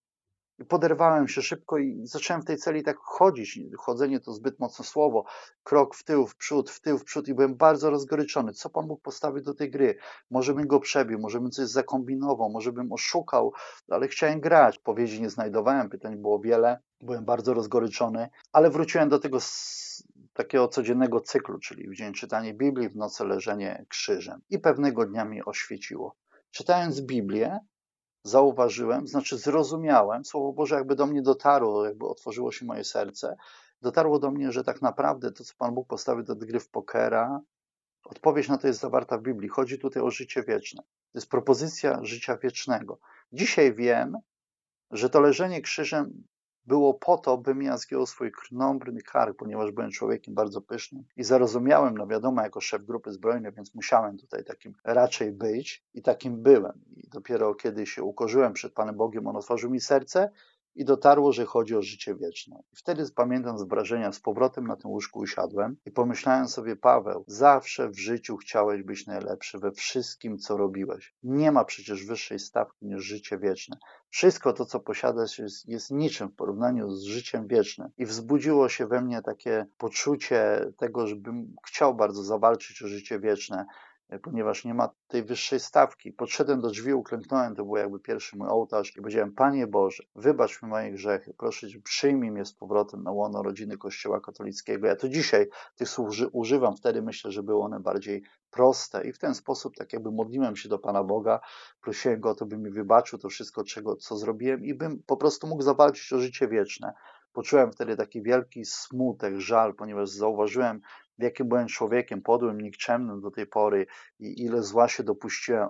Poderwałem się szybko i zacząłem w tej celi tak chodzić. Chodzenie to zbyt mocne słowo. Krok w tył, w przód, w tył, w przód i byłem bardzo rozgoryczony. Co Pan Bóg postawił do tej gry? Może bym go przebił, może bym coś zakombinował, może bym oszukał, ale chciałem grać. Powiedzi nie znajdowałem, pytań było wiele. Byłem bardzo rozgoryczony, ale wróciłem do tego takiego codziennego cyklu, czyli w dzień czytanie Biblii, w nocy leżenie krzyżem. I pewnego dnia mi oświeciło. Czytając Biblię, zauważyłem, znaczy zrozumiałem, Słowo Boże jakby do mnie dotarło, jakby otworzyło się moje serce, dotarło do mnie, że tak naprawdę to, co Pan Bóg postawił do gry w pokera, odpowiedź na to jest zawarta w Biblii. Chodzi tutaj o życie wieczne. To jest propozycja życia wiecznego. Dzisiaj wiem, że to leżenie krzyżem było po to, bym ja zgiął swój krnąbrny kark, ponieważ byłem człowiekiem bardzo pysznym i zarozumiałem, no wiadomo, jako szef grupy zbrojnej, więc musiałem tutaj takim raczej być i takim byłem. I dopiero kiedy się ukorzyłem przed Panem Bogiem, On otworzył mi serce i dotarło, że chodzi o życie wieczne. I wtedy pamiętam z wrażenia, z powrotem na tym łóżku usiadłem i pomyślałem sobie, Paweł, zawsze w życiu chciałeś być najlepszy we wszystkim, co robiłeś. Nie ma przecież wyższej stawki niż życie wieczne. Wszystko to, co posiadasz, jest, jest niczym w porównaniu z życiem wiecznym. I wzbudziło się we mnie takie poczucie tego, żebym chciał bardzo zawalczyć o życie wieczne ponieważ nie ma tej wyższej stawki. Podszedłem do drzwi, uklęknąłem, to był jakby pierwszy mój ołtarz i powiedziałem, Panie Boże, wybacz mi moje grzechy, proszę Cię, przyjmij mnie z powrotem na łono rodziny Kościoła katolickiego. Ja to dzisiaj tych słów używam, wtedy myślę, że były one bardziej proste i w ten sposób tak jakby modliłem się do Pana Boga, prosiłem Go o to, by mi wybaczył to wszystko, czego, co zrobiłem i bym po prostu mógł zawalczyć o życie wieczne. Poczułem wtedy taki wielki smutek, żal, ponieważ zauważyłem, jakim byłem człowiekiem, podłym, nikczemnym do tej pory i ile zła się dopuściłem.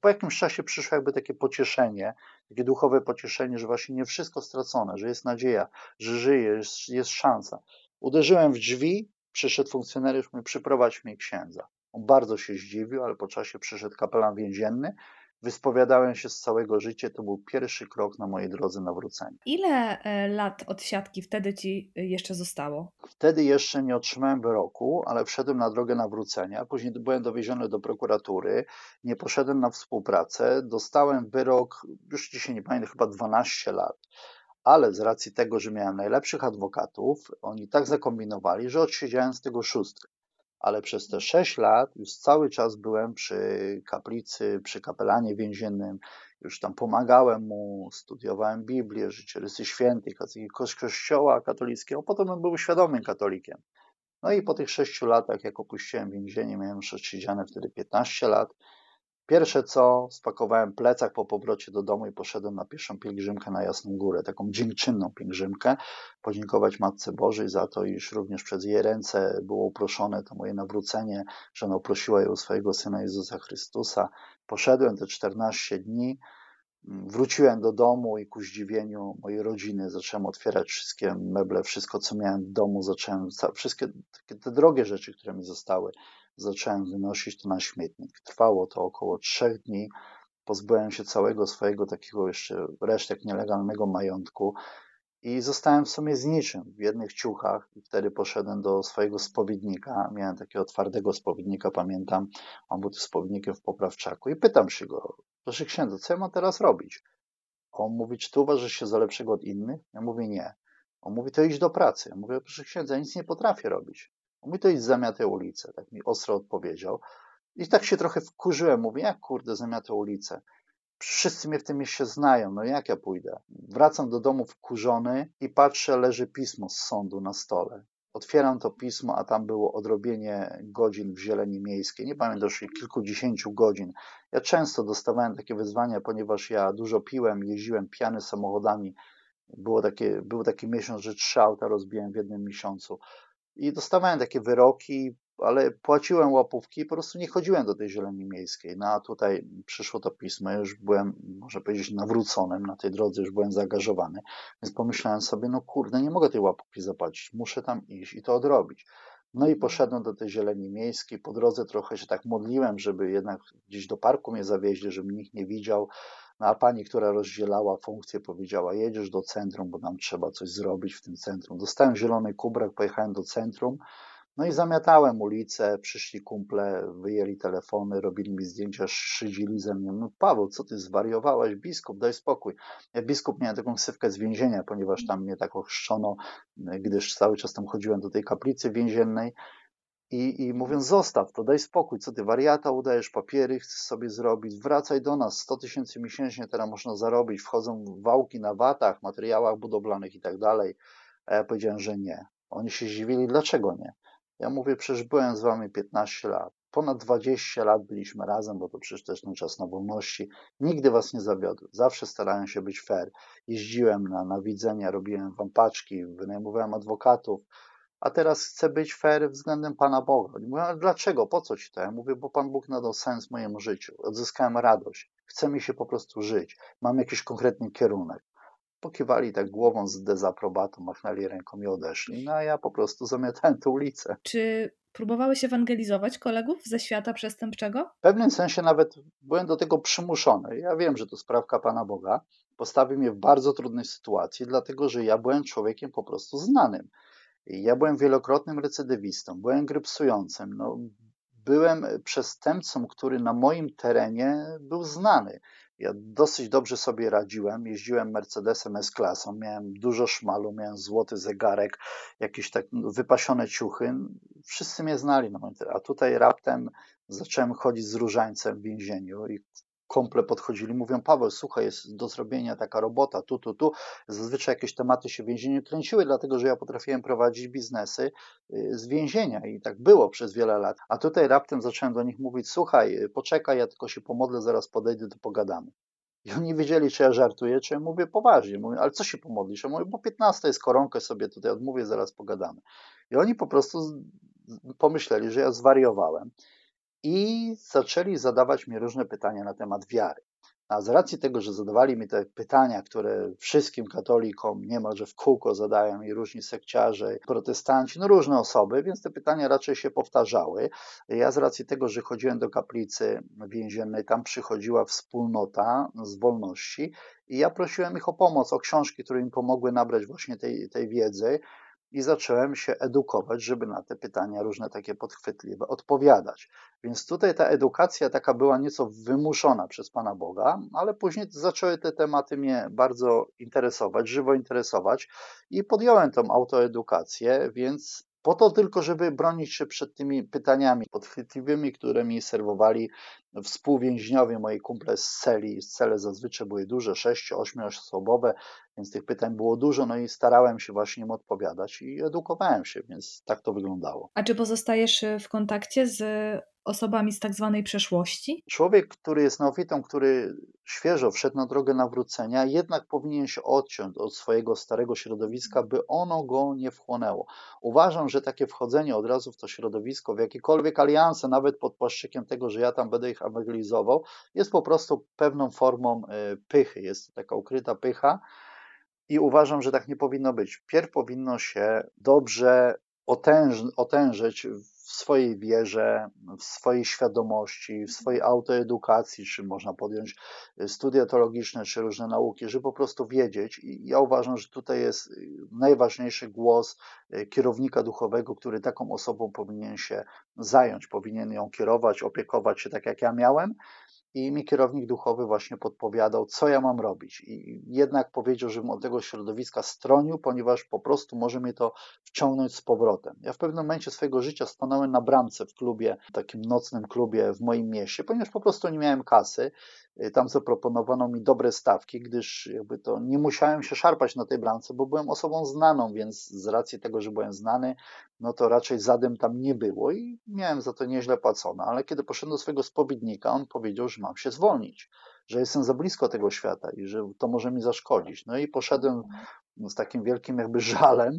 Po jakimś czasie przyszło jakby takie pocieszenie, takie duchowe pocieszenie, że właśnie nie wszystko stracone, że jest nadzieja, że żyje, jest, jest szansa. Uderzyłem w drzwi, przyszedł funkcjonariusz, mówi przyprowadź mnie księdza. On bardzo się zdziwił, ale po czasie przyszedł kapelan więzienny, Wyspowiadałem się z całego życia, to był pierwszy krok na mojej drodze nawrócenia. Ile e, lat odsiadki wtedy ci e, jeszcze zostało? Wtedy jeszcze nie otrzymałem wyroku, ale wszedłem na drogę nawrócenia. Później byłem dowieziony do prokuratury, nie poszedłem na współpracę. Dostałem wyrok, już dzisiaj nie pamiętam, chyba 12 lat ale z racji tego, że miałem najlepszych adwokatów, oni tak zakombinowali, że odsiedziałem z tego szóstkę ale przez te sześć lat już cały czas byłem przy kaplicy, przy kapelanie więziennym, już tam pomagałem mu, studiowałem Biblię, życiorysy świętych, kościoła katolickiego, potem był świadomym katolikiem. No i po tych sześciu latach, jak opuściłem więzienie, miałem już odsiedziane wtedy 15 lat, Pierwsze co, spakowałem plecak po powrocie do domu i poszedłem na pierwszą pielgrzymkę na Jasną Górę, taką dziękczynną pielgrzymkę, podziękować Matce Bożej za to, iż również przez jej ręce było uproszone to moje nawrócenie, że ona uprosiła ją swojego Syna Jezusa Chrystusa. Poszedłem te 14 dni, wróciłem do domu i ku zdziwieniu mojej rodziny zacząłem otwierać wszystkie meble, wszystko co miałem w domu, zacząłem, wszystkie te drogie rzeczy, które mi zostały, zacząłem wynosić to na śmietnik. Trwało to około trzech dni. Pozbyłem się całego swojego takiego jeszcze resztek nielegalnego majątku i zostałem w sumie z niczym, w jednych ciuchach. I wtedy poszedłem do swojego spowiednika. Miałem takiego twardego spowiednika, pamiętam. On był spowiednikiem w Poprawczaku i pytam się go, proszę księdza, co ja mam teraz robić? On mówi, czy ty uważasz się za lepszego od innych? Ja mówię, nie. On mówi, to idź do pracy. Ja mówię, proszę księdza, ja nic nie potrafię robić. Mówi, to idź zamiatę ulicę, tak mi ostro odpowiedział. I tak się trochę wkurzyłem, mówię, jak kurde zamiatę ulicę? Wszyscy mnie w tym mieście znają, no jak ja pójdę? Wracam do domu wkurzony i patrzę, leży pismo z sądu na stole. Otwieram to pismo, a tam było odrobienie godzin w zieleni miejskiej. Nie pamiętam, już kilkudziesięciu godzin. Ja często dostawałem takie wyzwania, ponieważ ja dużo piłem, jeździłem piany samochodami. Było takie, był taki miesiąc, że trzy auta rozbiłem w jednym miesiącu i dostawałem takie wyroki, ale płaciłem łapówki i po prostu nie chodziłem do tej zieleni miejskiej. No a tutaj przyszło to pismo, już byłem, można powiedzieć, nawróconym na tej drodze, już byłem zaangażowany, więc pomyślałem sobie, no kurde, nie mogę tej łapówki zapłacić, muszę tam iść i to odrobić. No i poszedłem do tej zieleni miejskiej. Po drodze trochę się tak modliłem, żeby jednak gdzieś do parku mnie zawieźli, żeby nikt nie widział. No a pani, która rozdzielała funkcję, powiedziała: Jedziesz do centrum, bo nam trzeba coś zrobić w tym centrum. Dostałem zielony kubrak, pojechałem do centrum. No i zamiatałem ulicę, przyszli kumple, wyjęli telefony, robili mi zdjęcia, szydzili ze mnie. No Paweł, co ty zwariowałeś? Biskup, daj spokój. Ja biskup miałem taką ksywkę z więzienia, ponieważ tam mnie tak ochrzczono, gdyż cały czas tam chodziłem do tej kaplicy więziennej i, I mówiąc, zostaw to, daj spokój, co ty wariata udajesz, papiery chcesz sobie zrobić, wracaj do nas, 100 tysięcy miesięcznie teraz można zarobić, wchodzą wałki na watach, materiałach budowlanych i tak dalej. A ja powiedziałem, że nie. Oni się zdziwili, dlaczego nie? Ja mówię, przecież byłem z wami 15 lat. Ponad 20 lat byliśmy razem, bo to przecież też ten czas na wolności. Nigdy was nie zawiodłem. Zawsze starałem się być fair. Jeździłem na, na widzenia, robiłem wam paczki, wynajmowałem adwokatów, a teraz chcę być fair względem Pana Boga. Oni mówią, ale dlaczego, po co ci to? Ja mówię, bo Pan Bóg nadał sens mojemu życiu, odzyskałem radość, chce mi się po prostu żyć, mam jakiś konkretny kierunek. Pokiwali tak głową z dezaprobatą, machnęli ręką i odeszli. No a ja po prostu zamiatałem tę ulicę. Czy próbowałeś ewangelizować kolegów ze świata przestępczego? W pewnym sensie nawet byłem do tego przymuszony. Ja wiem, że to sprawka Pana Boga. Postawił mnie w bardzo trudnej sytuacji, dlatego że ja byłem człowiekiem po prostu znanym. Ja byłem wielokrotnym recydywistą, byłem grypsującym, no, byłem przestępcą, który na moim terenie był znany. Ja dosyć dobrze sobie radziłem. Jeździłem Mercedesem S-klasą, miałem dużo szmalu, miałem złoty zegarek, jakieś tak wypasione ciuchy. Wszyscy mnie znali terenie. A tutaj raptem zacząłem chodzić z różańcem w więzieniu i komple podchodzili, mówią, Paweł, słuchaj, jest do zrobienia taka robota, tu, tu, tu. Zazwyczaj jakieś tematy się w więzieniu kręciły, dlatego że ja potrafiłem prowadzić biznesy y, z więzienia i tak było przez wiele lat. A tutaj raptem zacząłem do nich mówić, słuchaj, poczekaj, ja tylko się pomodlę, zaraz podejdę, to pogadamy. I oni wiedzieli, czy ja żartuję, czy ja mówię poważnie. Mówię, ale co się pomodlisz? Ja mówię, bo 15 jest koronkę sobie tutaj odmówię, zaraz pogadamy. I oni po prostu pomyśleli, że ja zwariowałem i zaczęli zadawać mi różne pytania na temat wiary. A z racji tego, że zadawali mi te pytania, które wszystkim katolikom niemalże w kółko zadają i różni sekciarze, protestanci, no różne osoby, więc te pytania raczej się powtarzały. Ja z racji tego, że chodziłem do kaplicy więziennej, tam przychodziła wspólnota z wolności i ja prosiłem ich o pomoc, o książki, które mi pomogły nabrać właśnie tej, tej wiedzy i zacząłem się edukować, żeby na te pytania różne takie podchwytliwe odpowiadać. Więc tutaj ta edukacja taka była nieco wymuszona przez Pana Boga, ale później zaczęły te tematy mnie bardzo interesować, żywo interesować i podjąłem tą autoedukację, więc po to tylko, żeby bronić się przed tymi pytaniami podchwytliwymi, które mi serwowali współwięźniowie, moi kumple z celi. Cele zazwyczaj były duże, 6-8 osobowe, więc tych pytań było dużo, no i starałem się właśnie im odpowiadać i edukowałem się, więc tak to wyglądało. A czy pozostajesz w kontakcie z osobami z tak zwanej przeszłości? Człowiek, który jest neofitą, który świeżo wszedł na drogę nawrócenia, jednak powinien się odciąć od swojego starego środowiska, by ono go nie wchłonęło. Uważam, że takie wchodzenie od razu w to środowisko, w jakiekolwiek alianse, nawet pod płaszczykiem tego, że ja tam będę ich ewangelizował, jest po prostu pewną formą e, pychy. Jest taka ukryta pycha. I uważam, że tak nie powinno być. Pierw powinno się dobrze otęż, otężyć w swojej wierze, w swojej świadomości, w swojej autoedukacji, czy można podjąć studia teologiczne, czy różne nauki, żeby po prostu wiedzieć. I ja uważam, że tutaj jest najważniejszy głos y, kierownika duchowego, który taką osobą powinien się zająć, powinien ją kierować, opiekować się tak jak ja miałem i mi kierownik duchowy właśnie podpowiadał, co ja mam robić. I jednak powiedział, żebym od tego środowiska stronił, ponieważ po prostu może mnie to wciągnąć z powrotem. Ja w pewnym momencie swojego życia stanąłem na bramce w klubie, takim nocnym klubie w moim mieście, ponieważ po prostu nie miałem kasy. Y, tam zaproponowano mi dobre stawki, gdyż jakby to nie musiałem się szarpać na tej bramce, bo byłem osobą znaną, więc z racji tego, że byłem znany, no to raczej zadym tam nie było i miałem za to nieźle płacono. Ale kiedy poszedłem do swojego spowiednika, on powiedział, że mam się zwolnić, że jestem za blisko tego świata i że to może mi zaszkodzić. No i poszedłem z takim wielkim jakby <laughs> żalem,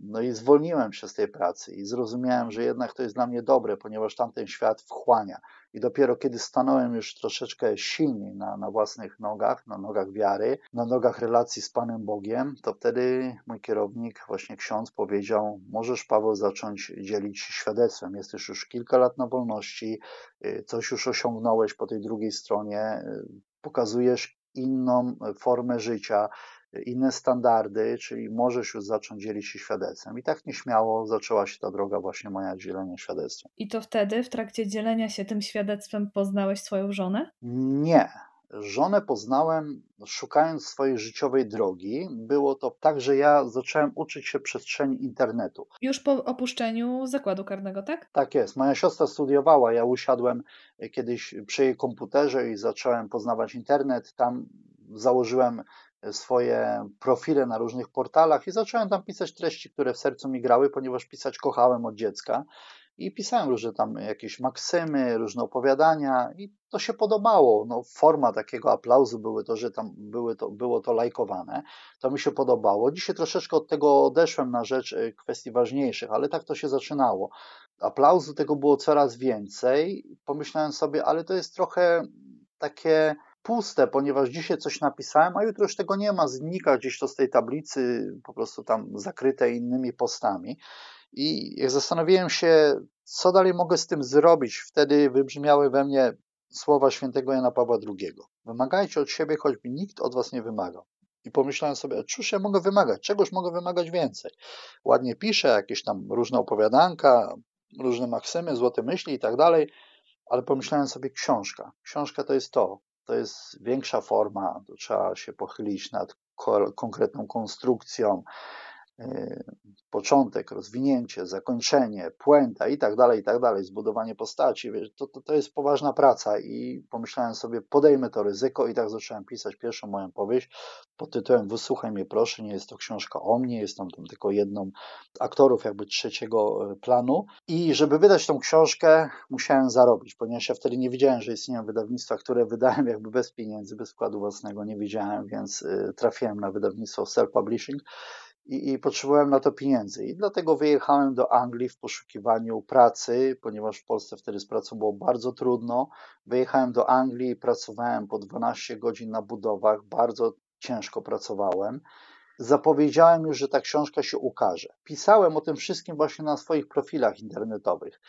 no i zwolniłem się z tej pracy i zrozumiałem, że jednak to jest dla mnie dobre, ponieważ tamten świat wchłania. I dopiero kiedy stanąłem już troszeczkę silniej na, na własnych nogach, na nogach wiary, na nogach relacji z Panem Bogiem, to wtedy mój kierownik, właśnie ksiądz, powiedział: Możesz, Paweł, zacząć dzielić się świadectwem. Jesteś już kilka lat na wolności, y, coś już osiągnąłeś po tej drugiej stronie, y, pokazujesz inną formę życia, inne standardy, czyli możesz już zacząć dzielić się świadectwem. I tak nieśmiało zaczęła się ta droga właśnie moja dzielenia świadectwem. I to wtedy, w trakcie dzielenia się tym świadectwem, poznałeś swoją żonę? Nie. Żonę poznałem szukając swojej życiowej drogi. Było to tak, że ja zacząłem uczyć się przestrzeni internetu. Już po opuszczeniu zakładu karnego, tak? Tak jest. Moja siostra studiowała, ja usiadłem kiedyś przy jej komputerze i zacząłem poznawać internet. Tam założyłem swoje profile na różnych portalach i zacząłem tam pisać treści, które w sercu mi grały, ponieważ pisać kochałem od dziecka. I pisałem różne tam jakieś maksymy, różne opowiadania i to się podobało. No, forma takiego aplauzu były to, że tam były to, było to lajkowane. To mi się podobało. Dzisiaj troszeczkę od tego odeszłem na rzecz y, kwestii ważniejszych, ale tak to się zaczynało. Aplauzu tego było coraz więcej. Pomyślałem sobie, ale to jest trochę takie puste, ponieważ dzisiaj coś napisałem, a jutro już tego nie ma, znika gdzieś to z tej tablicy, po prostu tam zakryte innymi postami. I jak zastanowiłem się, co dalej mogę z tym zrobić, wtedy wybrzmiały we mnie słowa świętego Jana Pawła II. Wymagajcie od siebie, choćby nikt od was nie wymagał. I pomyślałem sobie, cóż ja mogę wymagać, czegoś mogę wymagać więcej. Ładnie piszę, jakieś tam różne opowiadanka, różne maksymy, złote myśli i tak dalej, ale pomyślałem sobie, książka. Książka to jest to, to jest większa forma, to trzeba się pochylić nad konkretną konstrukcją, początek, rozwinięcie, zakończenie, puenta i tak dalej, i tak dalej, zbudowanie postaci, wiesz, to, to, to jest poważna praca i pomyślałem sobie, podejmę to ryzyko i tak zacząłem pisać pierwszą moją powieść pod tytułem Wysłuchaj mnie proszę, nie jest to książka o mnie, jest tam tylko jedną z aktorów jakby trzeciego e, planu. I żeby wydać tą książkę musiałem zarobić, ponieważ ja wtedy nie wiedziałem, że istnieją wydawnictwa, które wydałem jakby bez pieniędzy, bez wkładu własnego, nie wiedziałem, więc e, trafiłem na wydawnictwo self-publishing i, i potrzebowałem na to pieniędzy. I dlatego wyjechałem do Anglii w poszukiwaniu pracy, ponieważ w Polsce wtedy z pracą było bardzo trudno. Wyjechałem do Anglii i pracowałem po 12 godzin na budowach, bardzo ciężko pracowałem. Zapowiedziałem już, że ta książka się ukaże. Pisałem o tym wszystkim właśnie na swoich profilach internetowych.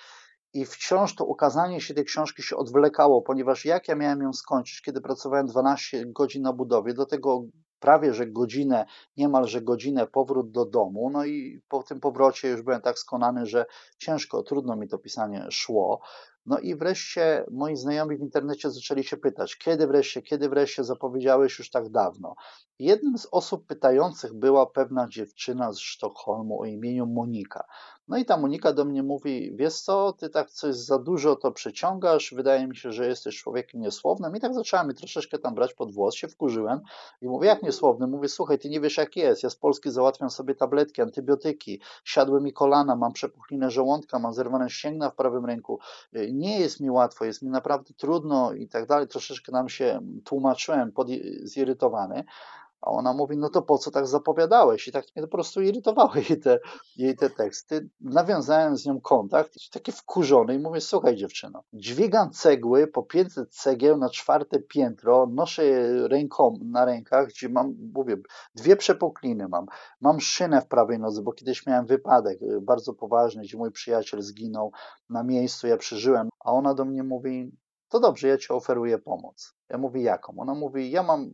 I wciąż to ukazanie się tej książki się odwlekało, ponieważ jak ja miałem ją skończyć, kiedy pracowałem 12 godzin na budowie, do tego prawie że godzinę, niemalże godzinę powrót do domu. No i po tym powrocie już byłem tak skonany, że ciężko, trudno mi to pisanie szło. No i wreszcie moi znajomi w internecie zaczęli się pytać, kiedy wreszcie, kiedy wreszcie zapowiedziałeś już tak dawno. Jednym z osób pytających była pewna dziewczyna z Sztokholmu o imieniu Monika. No i ta Monika do mnie mówi, wiesz co, ty tak coś za dużo to przeciągasz, wydaje mi się, że jesteś człowiekiem niesłownym. I tak zaczęła mi troszeczkę tam brać pod włos, się wkurzyłem i mówię, jak niesłowny? Mówię, słuchaj, ty nie wiesz jak jest, ja z Polski załatwiam sobie tabletki, antybiotyki, siadły mi kolana, mam przepuchlinę żołądka, mam zerwane ścięgna w prawym ręku, nie jest mi łatwo, jest mi naprawdę trudno i tak dalej. Troszeczkę nam się tłumaczyłem, pod, zirytowany. A ona mówi, no to po co tak zapowiadałeś? I tak mnie po prostu irytowały jej te, jej te teksty. Nawiązałem z nią kontakt, taki wkurzony i mówię, słuchaj dziewczyno, dźwigam cegły po 500 cegieł na czwarte piętro, noszę je ręką na rękach, gdzie mam, mówię, dwie przepukliny mam, mam szynę w prawej nodze, bo kiedyś miałem wypadek y, bardzo poważny, gdzie mój przyjaciel zginął na miejscu, ja przeżyłem, a ona do mnie mówi, to dobrze, ja ci oferuję pomoc. Ja mówię, jaką? Ona mówi, ja mam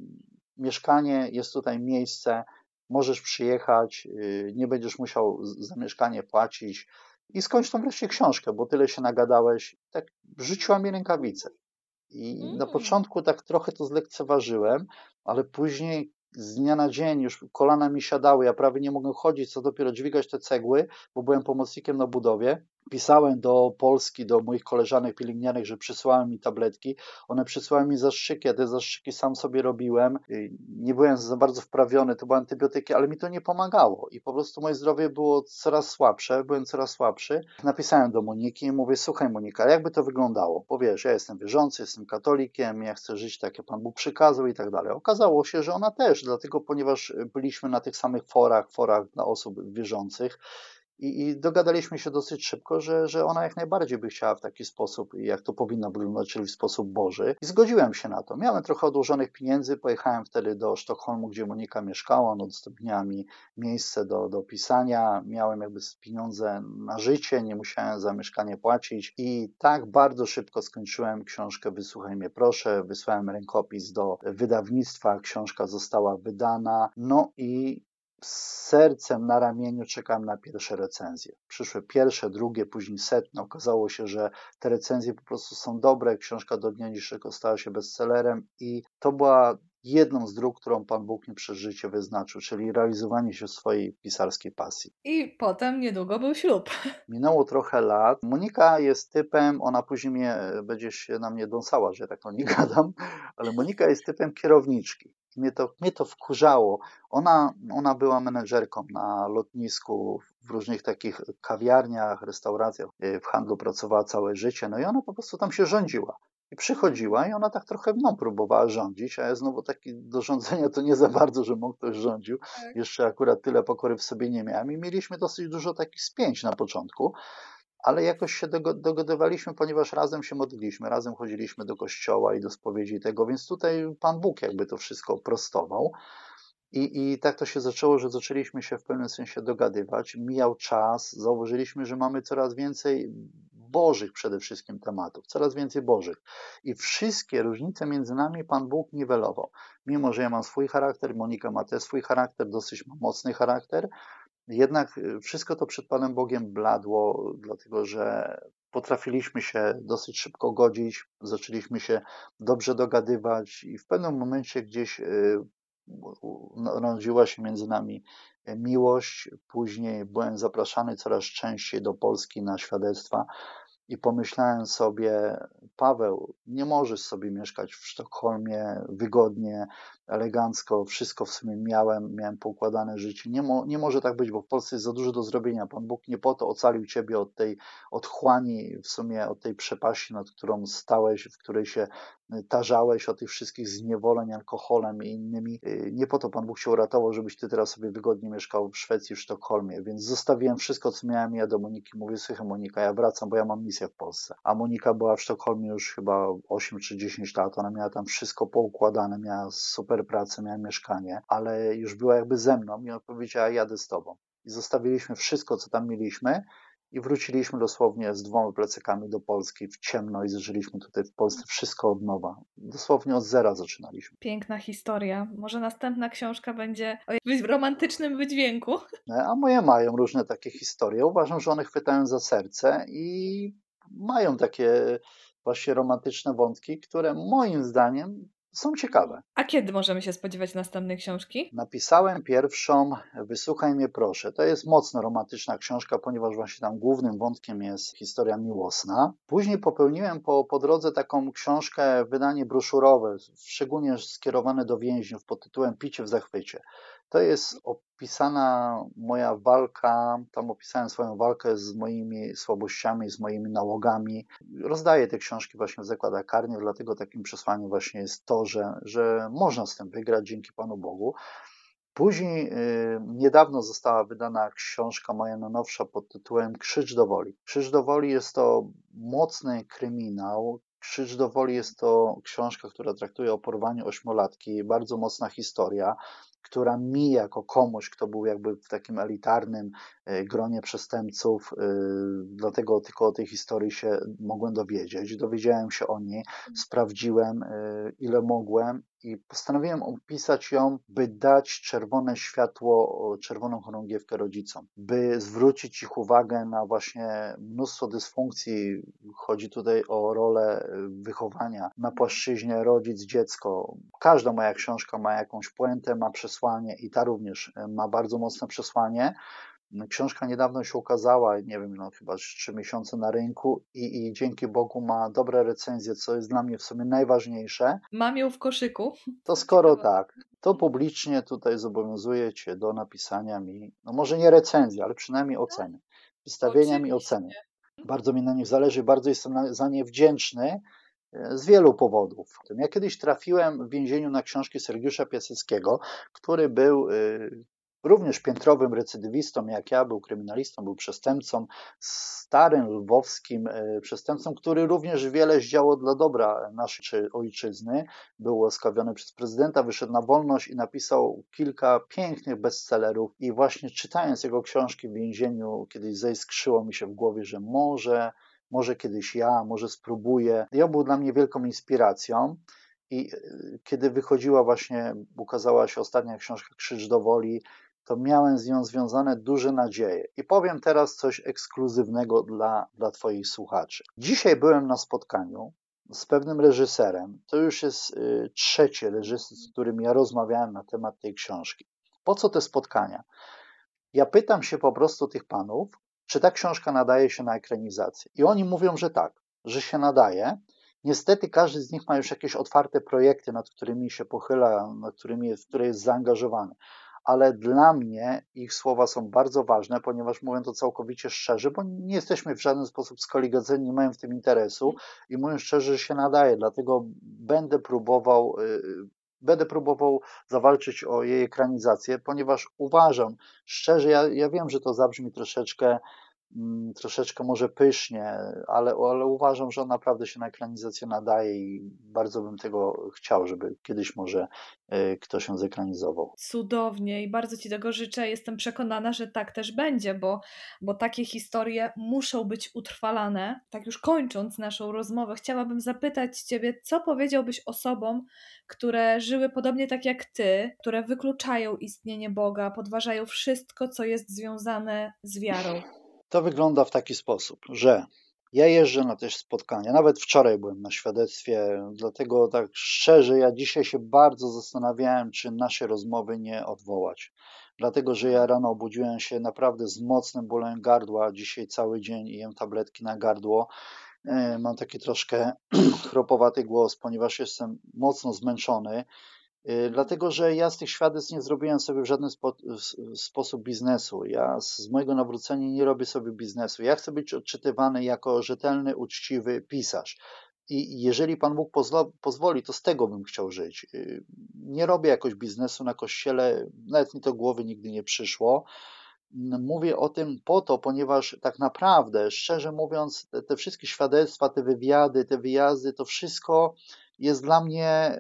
mieszkanie, jest tutaj miejsce, możesz przyjechać, y, nie będziesz musiał za mieszkanie płacić i skończ tą wreszcie książkę, bo tyle się nagadałeś. Tak rzuciła mi rękawice. I na mm. początku tak trochę to zlekceważyłem, ale później z dnia na dzień już kolana mi siadały, ja prawie nie mogłem chodzić, co dopiero dźwigać te cegły, bo byłem pomocnikiem na budowie pisałem do Polski, do moich koleżanek pielęgniarek, że przysłałem mi tabletki. One przysłały mi zastrzyki, ja te zastrzyki sam sobie robiłem. Nie byłem za bardzo wprawiony, to były antybiotyki, ale mi to nie pomagało i po prostu moje zdrowie było coraz słabsze, byłem coraz słabszy. Napisałem do Moniki i mówię, słuchaj Monika, jakby to wyglądało? Powiesz, ja jestem wierzący, jestem katolikiem, ja chcę żyć tak, jak Pan Bóg przykazał i tak dalej. Okazało się, że ona też, dlatego ponieważ byliśmy na tych samych forach, forach dla osób wierzących, i, I, dogadaliśmy się dosyć szybko, że, że ona jak najbardziej by chciała w taki sposób, jak to powinno wyglądać, czyli w sposób Boży. I zgodziłem się na to. Miałem trochę odłożonych pieniędzy, pojechałem wtedy do Sztokholmu, gdzie Monika mieszkała, ona udostępniała mi miejsce do, do pisania, miałem jakby pieniądze na życie, nie musiałem za mieszkanie płacić. I tak bardzo szybko skończyłem książkę Wysłuchaj mnie proszę, wysłałem rękopis do wydawnictwa, książka została wydana, no i z sercem na ramieniu czekałem na pierwsze recenzje. Przyszły pierwsze, drugie, później setne. Okazało się, że te recenzje po prostu są dobre. Książka do dnia dzisiejszego stała się bestsellerem i to była jedną z dróg, którą Pan Bóg mi przez życie wyznaczył, czyli realizowanie się swojej pisarskiej pasji. I potem niedługo był ślub. <laughs> Minęło trochę lat. Monika jest typem, ona później mnie, będzie się na mnie dąsała, że ja tak o niej <laughs> gadam, ale Monika jest typem kierowniczki mnie to, mnie to wkurzało. Ona, ona była menedżerką na lotnisku, w różnych takich kawiarniach, restauracjach, e, w handlu pracowała całe życie, no i ona po prostu tam się rządziła. I przychodziła i ona tak trochę mną próbowała rządzić, a ja znowu taki do rządzenia to nie za bardzo, że mną ktoś rządził. Tak. Jeszcze akurat tyle pokory w sobie nie miałem i mieliśmy dosyć dużo takich spięć na początku. Ale jakoś się dogadywaliśmy, ponieważ razem się modliliśmy, razem chodziliśmy do kościoła i do spowiedzi tego, więc tutaj Pan Bóg jakby to wszystko prostował. I, I tak to się zaczęło, że zaczęliśmy się w pewnym sensie dogadywać. Mijał czas, zauważyliśmy, że mamy coraz więcej bożych przede wszystkim tematów, coraz więcej bożych. I wszystkie różnice między nami Pan Bóg niwelował. Mimo, że ja mam swój charakter, Monika ma też swój charakter, dosyć mocny charakter, jednak y, wszystko to przed Panem Bogiem bladło, dlatego że potrafiliśmy się dosyć szybko godzić, zaczęliśmy się dobrze dogadywać i w pewnym momencie gdzieś y, narodziła się między nami e, miłość. Później byłem zapraszany coraz częściej do Polski na świadectwa i pomyślałem sobie, Paweł, nie możesz sobie mieszkać w Sztokholmie wygodnie, elegancko, wszystko w sumie miałem, miałem poukładane życie. Nie, mo, nie może tak być, bo w Polsce jest za dużo do zrobienia. Pan Bóg nie po to ocalił Ciebie od tej otchłani, w sumie od tej przepaści, nad którą stałeś, w której się y, tarzałeś, od tych wszystkich zniewoleń alkoholem i innymi. Y, nie po to Pan Bóg się uratował, żebyś Ty teraz sobie wygodnie mieszkał w Szwecji, w Sztokholmie, więc zostawiłem wszystko, co miałem ja do Moniki. Mówię, słuchaj Monika, ja wracam, bo ja mam misję w Polsce. A Monika była w Sztokholmie już chyba 8 czy 10 lat, ona miała tam wszystko poukładane, miała super super pracę, miałem mieszkanie, ale już była jakby ze mną i ona powiedziała, jadę z tobą. I zostawiliśmy wszystko, co tam mieliśmy i wróciliśmy dosłownie z dwoma plecakami do Polski w ciemno i zaczęliśmy tutaj w Polsce wszystko od nowa. Dosłownie od zera zaczynaliśmy. Piękna historia. Może następna książka będzie o jakimś romantycznym wydźwięku. A moje mają różne takie historie. Uważam, że one chwytają za serce i mają takie właśnie romantyczne wątki, które moim zdaniem są ciekawe. A kiedy możemy się spodziewać następnej książki? Napisałem pierwszą Wysłuchaj mnie proszę. To jest mocno romantyczna książka, ponieważ właśnie tam głównym wątkiem jest historia miłosna. Później popełniłem po, po drodze taką książkę, wydanie broszurowe, szczególnie skierowane do więźniów pod tytułem Picie w zachwycie. To jest opisana moja walka, tam opisałem swoją walkę z moimi słabościami, z moimi nałogami. Rozdaję te książki właśnie w zakładach karnych, dlatego takim przesłaniem właśnie jest to, że, że można z tym wygrać dzięki Panu Bogu. Później y, niedawno została wydana książka moja najnowsza pod tytułem Krzyż do woli. Krzyż do woli jest to mocny kryminał. Krzyż do woli jest to książka, która traktuje o porwaniu ośmiolatki, bardzo mocna historia która mi jako komuś, kto był jakby w takim elitarnym e, gronie przestępców, e, dlatego tylko o tej historii się mogłem dowiedzieć. Dowiedziałem się o niej, mhm. sprawdziłem e, ile mogłem i postanowiłem opisać ją, by dać czerwone światło, czerwoną chorągiewkę rodzicom, by zwrócić ich uwagę na właśnie mnóstwo dysfunkcji. Chodzi tutaj o rolę wychowania na płaszczyźnie rodzic-dziecko. Każda moja książka ma jakąś puentę, ma przesłanie i ta również ma bardzo mocne przesłanie. Książka niedawno się ukazała, nie wiem, no chyba trzy miesiące na rynku i, i, dzięki Bogu ma dobre recenzje, co jest dla mnie w sumie najważniejsze. Mam ją w koszyku. To skoro tak, to publicznie tutaj zobowiązuję Cię do napisania mi, no może nie recenzji, ale przynajmniej oceny. Wystawienia mi oceny. Bardzo mi na nich zależy, bardzo jestem za nie wdzięczny e, z wielu powodów. Ja kiedyś trafiłem w więzieniu na książki Sergiusza Piaseckiego, który był y, również piętrowym recydywistą, jak ja, był kryminalistą, był przestępcą, starym lwowskim e, przestępcą, który również wiele zdziałał dla dobra naszej ojczyzny. Był łaskawiony przez prezydenta, wyszedł na wolność i napisał kilka pięknych bestsellerów. I właśnie czytając jego książki w więzieniu, kiedyś zaiskrzyło mi się w głowie, że może, może kiedyś ja, może spróbuję. I on był dla mnie wielką inspiracją. I e, kiedy wychodziła właśnie, ukazała się ostatnia książka Krzyż do Woli, to miałem z nią związane duże nadzieje. I powiem teraz coś ekskluzywnego dla, dla Twoich słuchaczy. Dzisiaj byłem na spotkaniu z pewnym reżyserem. To już jest y, trzeci reżyser, z którym ja rozmawiałem na temat tej książki. Po co te spotkania? Ja pytam się po prostu tych panów, czy ta książka nadaje się na ekranizację. I oni mówią, że tak, że się nadaje. Niestety każdy z nich ma już jakieś otwarte projekty, nad którymi się pochyla, nad którymi, które jest zaangażowany ale dla mnie ich słowa są bardzo ważne, ponieważ mówię to całkowicie szczerze, bo nie jesteśmy w żaden sposób skoligadzeni, nie mają w tym interesu i mówię szczerze, że się nadaje, dlatego będę próbował y, y, będę próbował zawalczyć o jej ekranizację, ponieważ uważam, szczerze, ja, ja wiem, że to zabrzmi troszeczkę troszeczkę może pysznie, ale, ale uważam, że on naprawdę się na ekranizację nadaje i bardzo bym tego chciał, żeby kiedyś może y, ktoś ją zekranizował. Cudownie i bardzo Ci tego życzę. Jestem przekonana, że tak też będzie, bo, bo takie historie muszą być utrwalane. Tak już kończąc naszą rozmowę, chciałabym zapytać Ciebie, co powiedziałbyś osobom, które żyły podobnie tak jak Ty, które wykluczają istnienie Boga, podważają wszystko, co jest związane z wiarą? To wygląda w taki sposób, że ja jeżdżę na te spotkania. Nawet wczoraj byłem na świadectwie, dlatego tak szczerze, ja dzisiaj się bardzo zastanawiałem, czy nasze rozmowy nie odwołać. Dlatego, że ja rano obudziłem się naprawdę z mocnym bólem gardła. Dzisiaj cały dzień jem tabletki na gardło. E, mam taki troszkę <clears throat> chropowaty głos, ponieważ jestem mocno zmęczony. Y, dlatego, że ja z tych świadectw nie zrobiłem sobie w żaden spo, sposób biznesu. Ja z mojego nawrócenia nie robię sobie biznesu. Ja chcę być odczytywany jako rzetelny, uczciwy pisarz. I jeżeli Pan Bóg pozlo, pozwoli, to z tego bym chciał żyć. Y, nie robię jakoś biznesu na kościele, nawet mi to głowy nigdy nie przyszło. Mówię o tym po to, ponieważ tak naprawdę, szczerze mówiąc, te, te wszystkie świadectwa, te wywiady, te wyjazdy, to wszystko jest dla mnie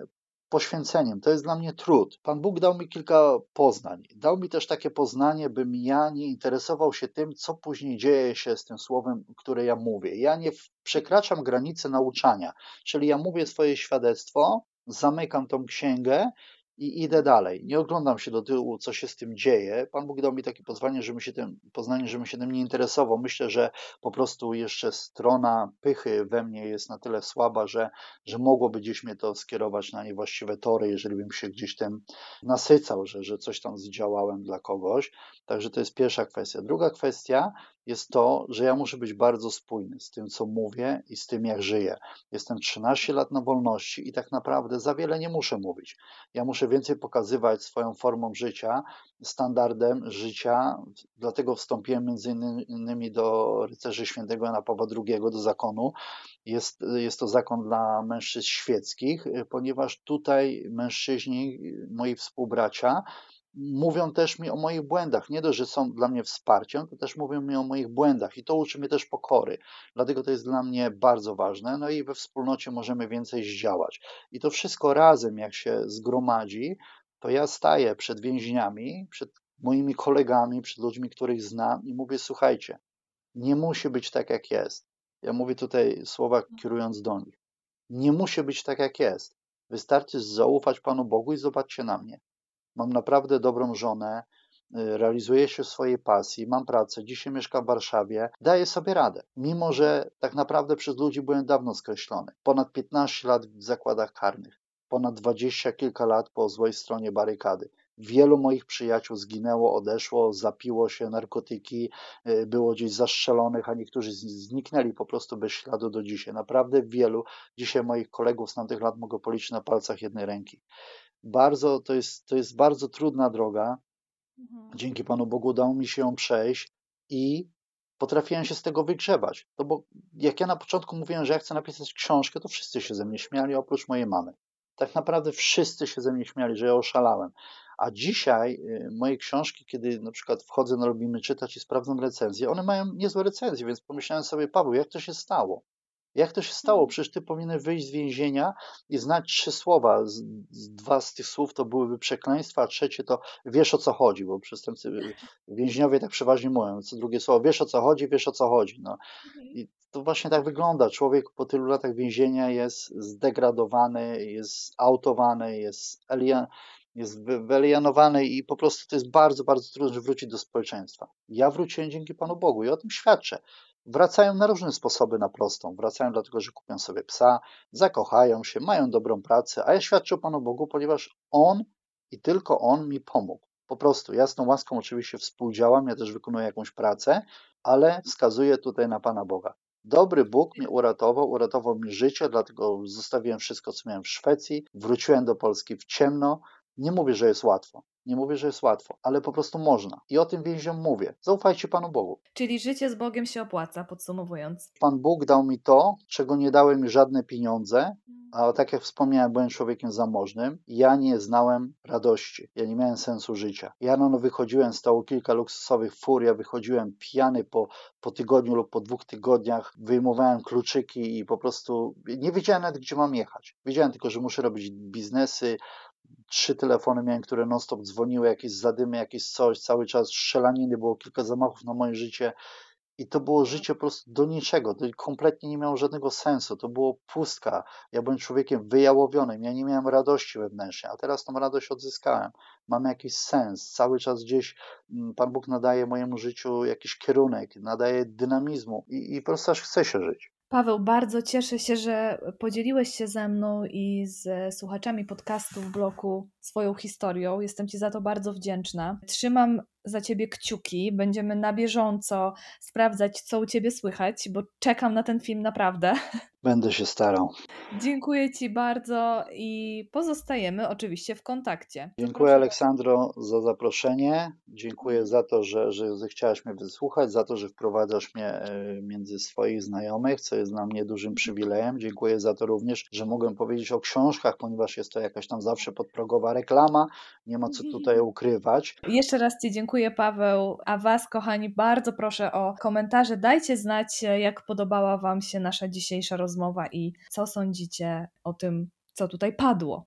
poświęceniem. To jest dla mnie trud. Pan Bóg dał mi kilka poznań. Dał mi też takie poznanie, bym ja nie interesował się tym, co później dzieje się z tym słowem, które ja mówię. Ja nie przekraczam granicy nauczania, czyli ja mówię swoje świadectwo, zamykam tą księgę i idę dalej. Nie oglądam się do tyłu, co się z tym dzieje. Pan Bóg dał mi takie pozwanie, żebym się tym, poznanie, żebym się tym nie interesował. Myślę, że po prostu jeszcze strona pychy we mnie jest na tyle słaba, że, że mogłoby gdzieś mnie to skierować na niewłaściwe tory, jeżeli bym się gdzieś tym nasycał, że, że coś tam zdziałałem dla kogoś. Także to jest pierwsza kwestia. Druga kwestia jest to, że ja muszę być bardzo spójny z tym, co mówię i z tym, jak żyję. Jestem 13 lat na wolności i tak naprawdę za wiele nie muszę mówić. Ja muszę więcej pokazywać swoją formą życia, standardem życia, dlatego wstąpiłem między innymi do rycerzy świętego Jana Pawła II, do zakonu. Jest, jest to zakon dla mężczyzn świeckich, ponieważ tutaj mężczyźni, moi współbracia, mówią też mi o moich błędach. Nie dość, że są dla mnie wsparciem, to też mówią mi o moich błędach i to uczy mnie też pokory. Dlatego to jest dla mnie bardzo ważne. No i we wspólnocie możemy więcej zdziałać. I to wszystko razem, jak się zgromadzi, to ja staję przed więźniami, przed moimi kolegami, przed ludźmi, których znam i mówię: Słuchajcie, nie musi być tak, jak jest. Ja mówię tutaj słowa kierując do nich. Nie musi być tak, jak jest. Wystarczy zaufać Panu Bogu i zobaczcie na mnie. Mam naprawdę dobrą żonę, y, realizuję się w swojej pasji, mam pracę, dzisiaj mieszkam w Warszawie, daję sobie radę. Mimo, że tak naprawdę przez ludzi byłem dawno skreślony. Ponad 15 lat w zakładach karnych, ponad 20 kilka lat po złej stronie barykady. Wielu moich przyjaciół zginęło, odeszło, zapiło się narkotyki, y, było gdzieś zastrzelonych, a niektórzy zniknęli po prostu bez śladu do dzisiaj. Naprawdę wielu. Dzisiaj moich kolegów z tamtych lat mogę policzyć na palcach jednej ręki bardzo, to jest, to jest bardzo trudna droga. Mhm. Dzięki Panu Bogu udało mi się ją przejść i potrafiłem się z tego wygrzebać. To bo jak ja na początku mówiłem, że ja chcę napisać książkę, to wszyscy się ze mnie śmiali, oprócz mojej mamy. Tak naprawdę wszyscy się ze mnie śmiali, że ja oszalałem. A dzisiaj y, moje książki, kiedy na przykład wchodzę na Lubimy Czytać i sprawdzam recenzje, one mają niezłe recenzje, więc pomyślałem sobie, Paweł, jak to się stało? Jak to się stało? Przecież ty powinien wyjść z więzienia i znać trzy słowa. Z, dwa z tych słów to byłyby przekleństwa, a trzecie to wiesz o co chodzi, bo przestępcy, więźniowie tak przeważnie mówią. Co drugie słowo, wiesz o co chodzi, wiesz o co chodzi. No. Mhm. I to właśnie tak wygląda. Człowiek po tylu latach więzienia jest zdegradowany, jest autowany, jest alien, jest wyelianowany i po prostu to jest bardzo, bardzo trudno, żeby wrócić do społeczeństwa. Ja wróciłem dzięki Panu Bogu i o tym świadczę wracają na różne sposoby na prostą. Wracają dlatego, że kupią sobie psa, zakochają się, mają dobrą pracę, a ja świadczę Panu Bogu, ponieważ On i tylko On mi pomógł. Po prostu ja z tą łaską oczywiście współdziałam, ja też wykonuję jakąś pracę, ale wskazuję tutaj na Pana Boga. Dobry Bóg mnie uratował, uratował mi życie, dlatego zostawiłem wszystko, co miałem w Szwecji, wróciłem do Polski w ciemno. Nie mówię, że jest łatwo. Nie mówię, że jest łatwo, ale po prostu można. I o tym więźniom mówię. Zaufajcie Panu Bogu. Czyli życie z Bogiem się opłaca, podsumowując. Pan Bóg dał mi to, czego nie dały mi żadne pieniądze. A tak jak wspomniałem, byłem człowiekiem zamożnym. Ja nie znałem radości. Ja nie miałem sensu życia. Ja rano wychodziłem, stało kilka luksusowych fur, ja wychodziłem pijany po, po tygodniu lub po dwóch tygodniach, wyjmowałem kluczyki i po prostu nie wiedziałem nawet, gdzie mam jechać. Wiedziałem tylko, że muszę robić biznesy, trzy telefony miałem, które non-stop dzwoniły, jakieś zadymy, jakieś coś, cały czas strzelaniny, było kilka zamachów na moje życie i to było życie po prostu do niczego, to kompletnie nie miało żadnego sensu, to było pustka, ja byłem człowiekiem wyjałowionym, ja nie miałem radości wewnętrznej, a teraz tą radość odzyskałem, mam jakiś sens, cały czas gdzieś mm, Pan Bóg nadaje mojemu życiu jakiś kierunek, nadaje dynamizmu i, i po prostu aż chce się żyć. Paweł, bardzo cieszę się, że podzieliłeś się ze mną i z słuchaczami podcastu w bloku swoją historią. Jestem Ci za to bardzo wdzięczna. Trzymam za Ciebie kciuki. Będziemy na bieżąco sprawdzać, co u Ciebie słychać, bo czekam na ten film naprawdę. <laughs> Będę się starał. Dziękuję Ci bardzo i pozostajemy oczywiście w kontakcie. Dziękuję Aleksandro za zaproszenie. Dziękuję za to, że, że zechciałaś mnie wysłuchać, za to, że wprowadzasz mnie e, między swoich znajomych, co jest dla mnie dużym przywilejem. Dziękuję za to również, że mogłem powiedzieć o książkach, ponieważ jest to jakaś tam zawsze podprogowa reklama. Nie ma co tutaj ukrywać. Jeszcze raz Ci dziękuję, Paweł. A Was, kochani, bardzo proszę o komentarze. Dajcie znać, jak podobała Wam się nasza dzisiejsza rozmowa i co sądzicie o tym, co tutaj padło.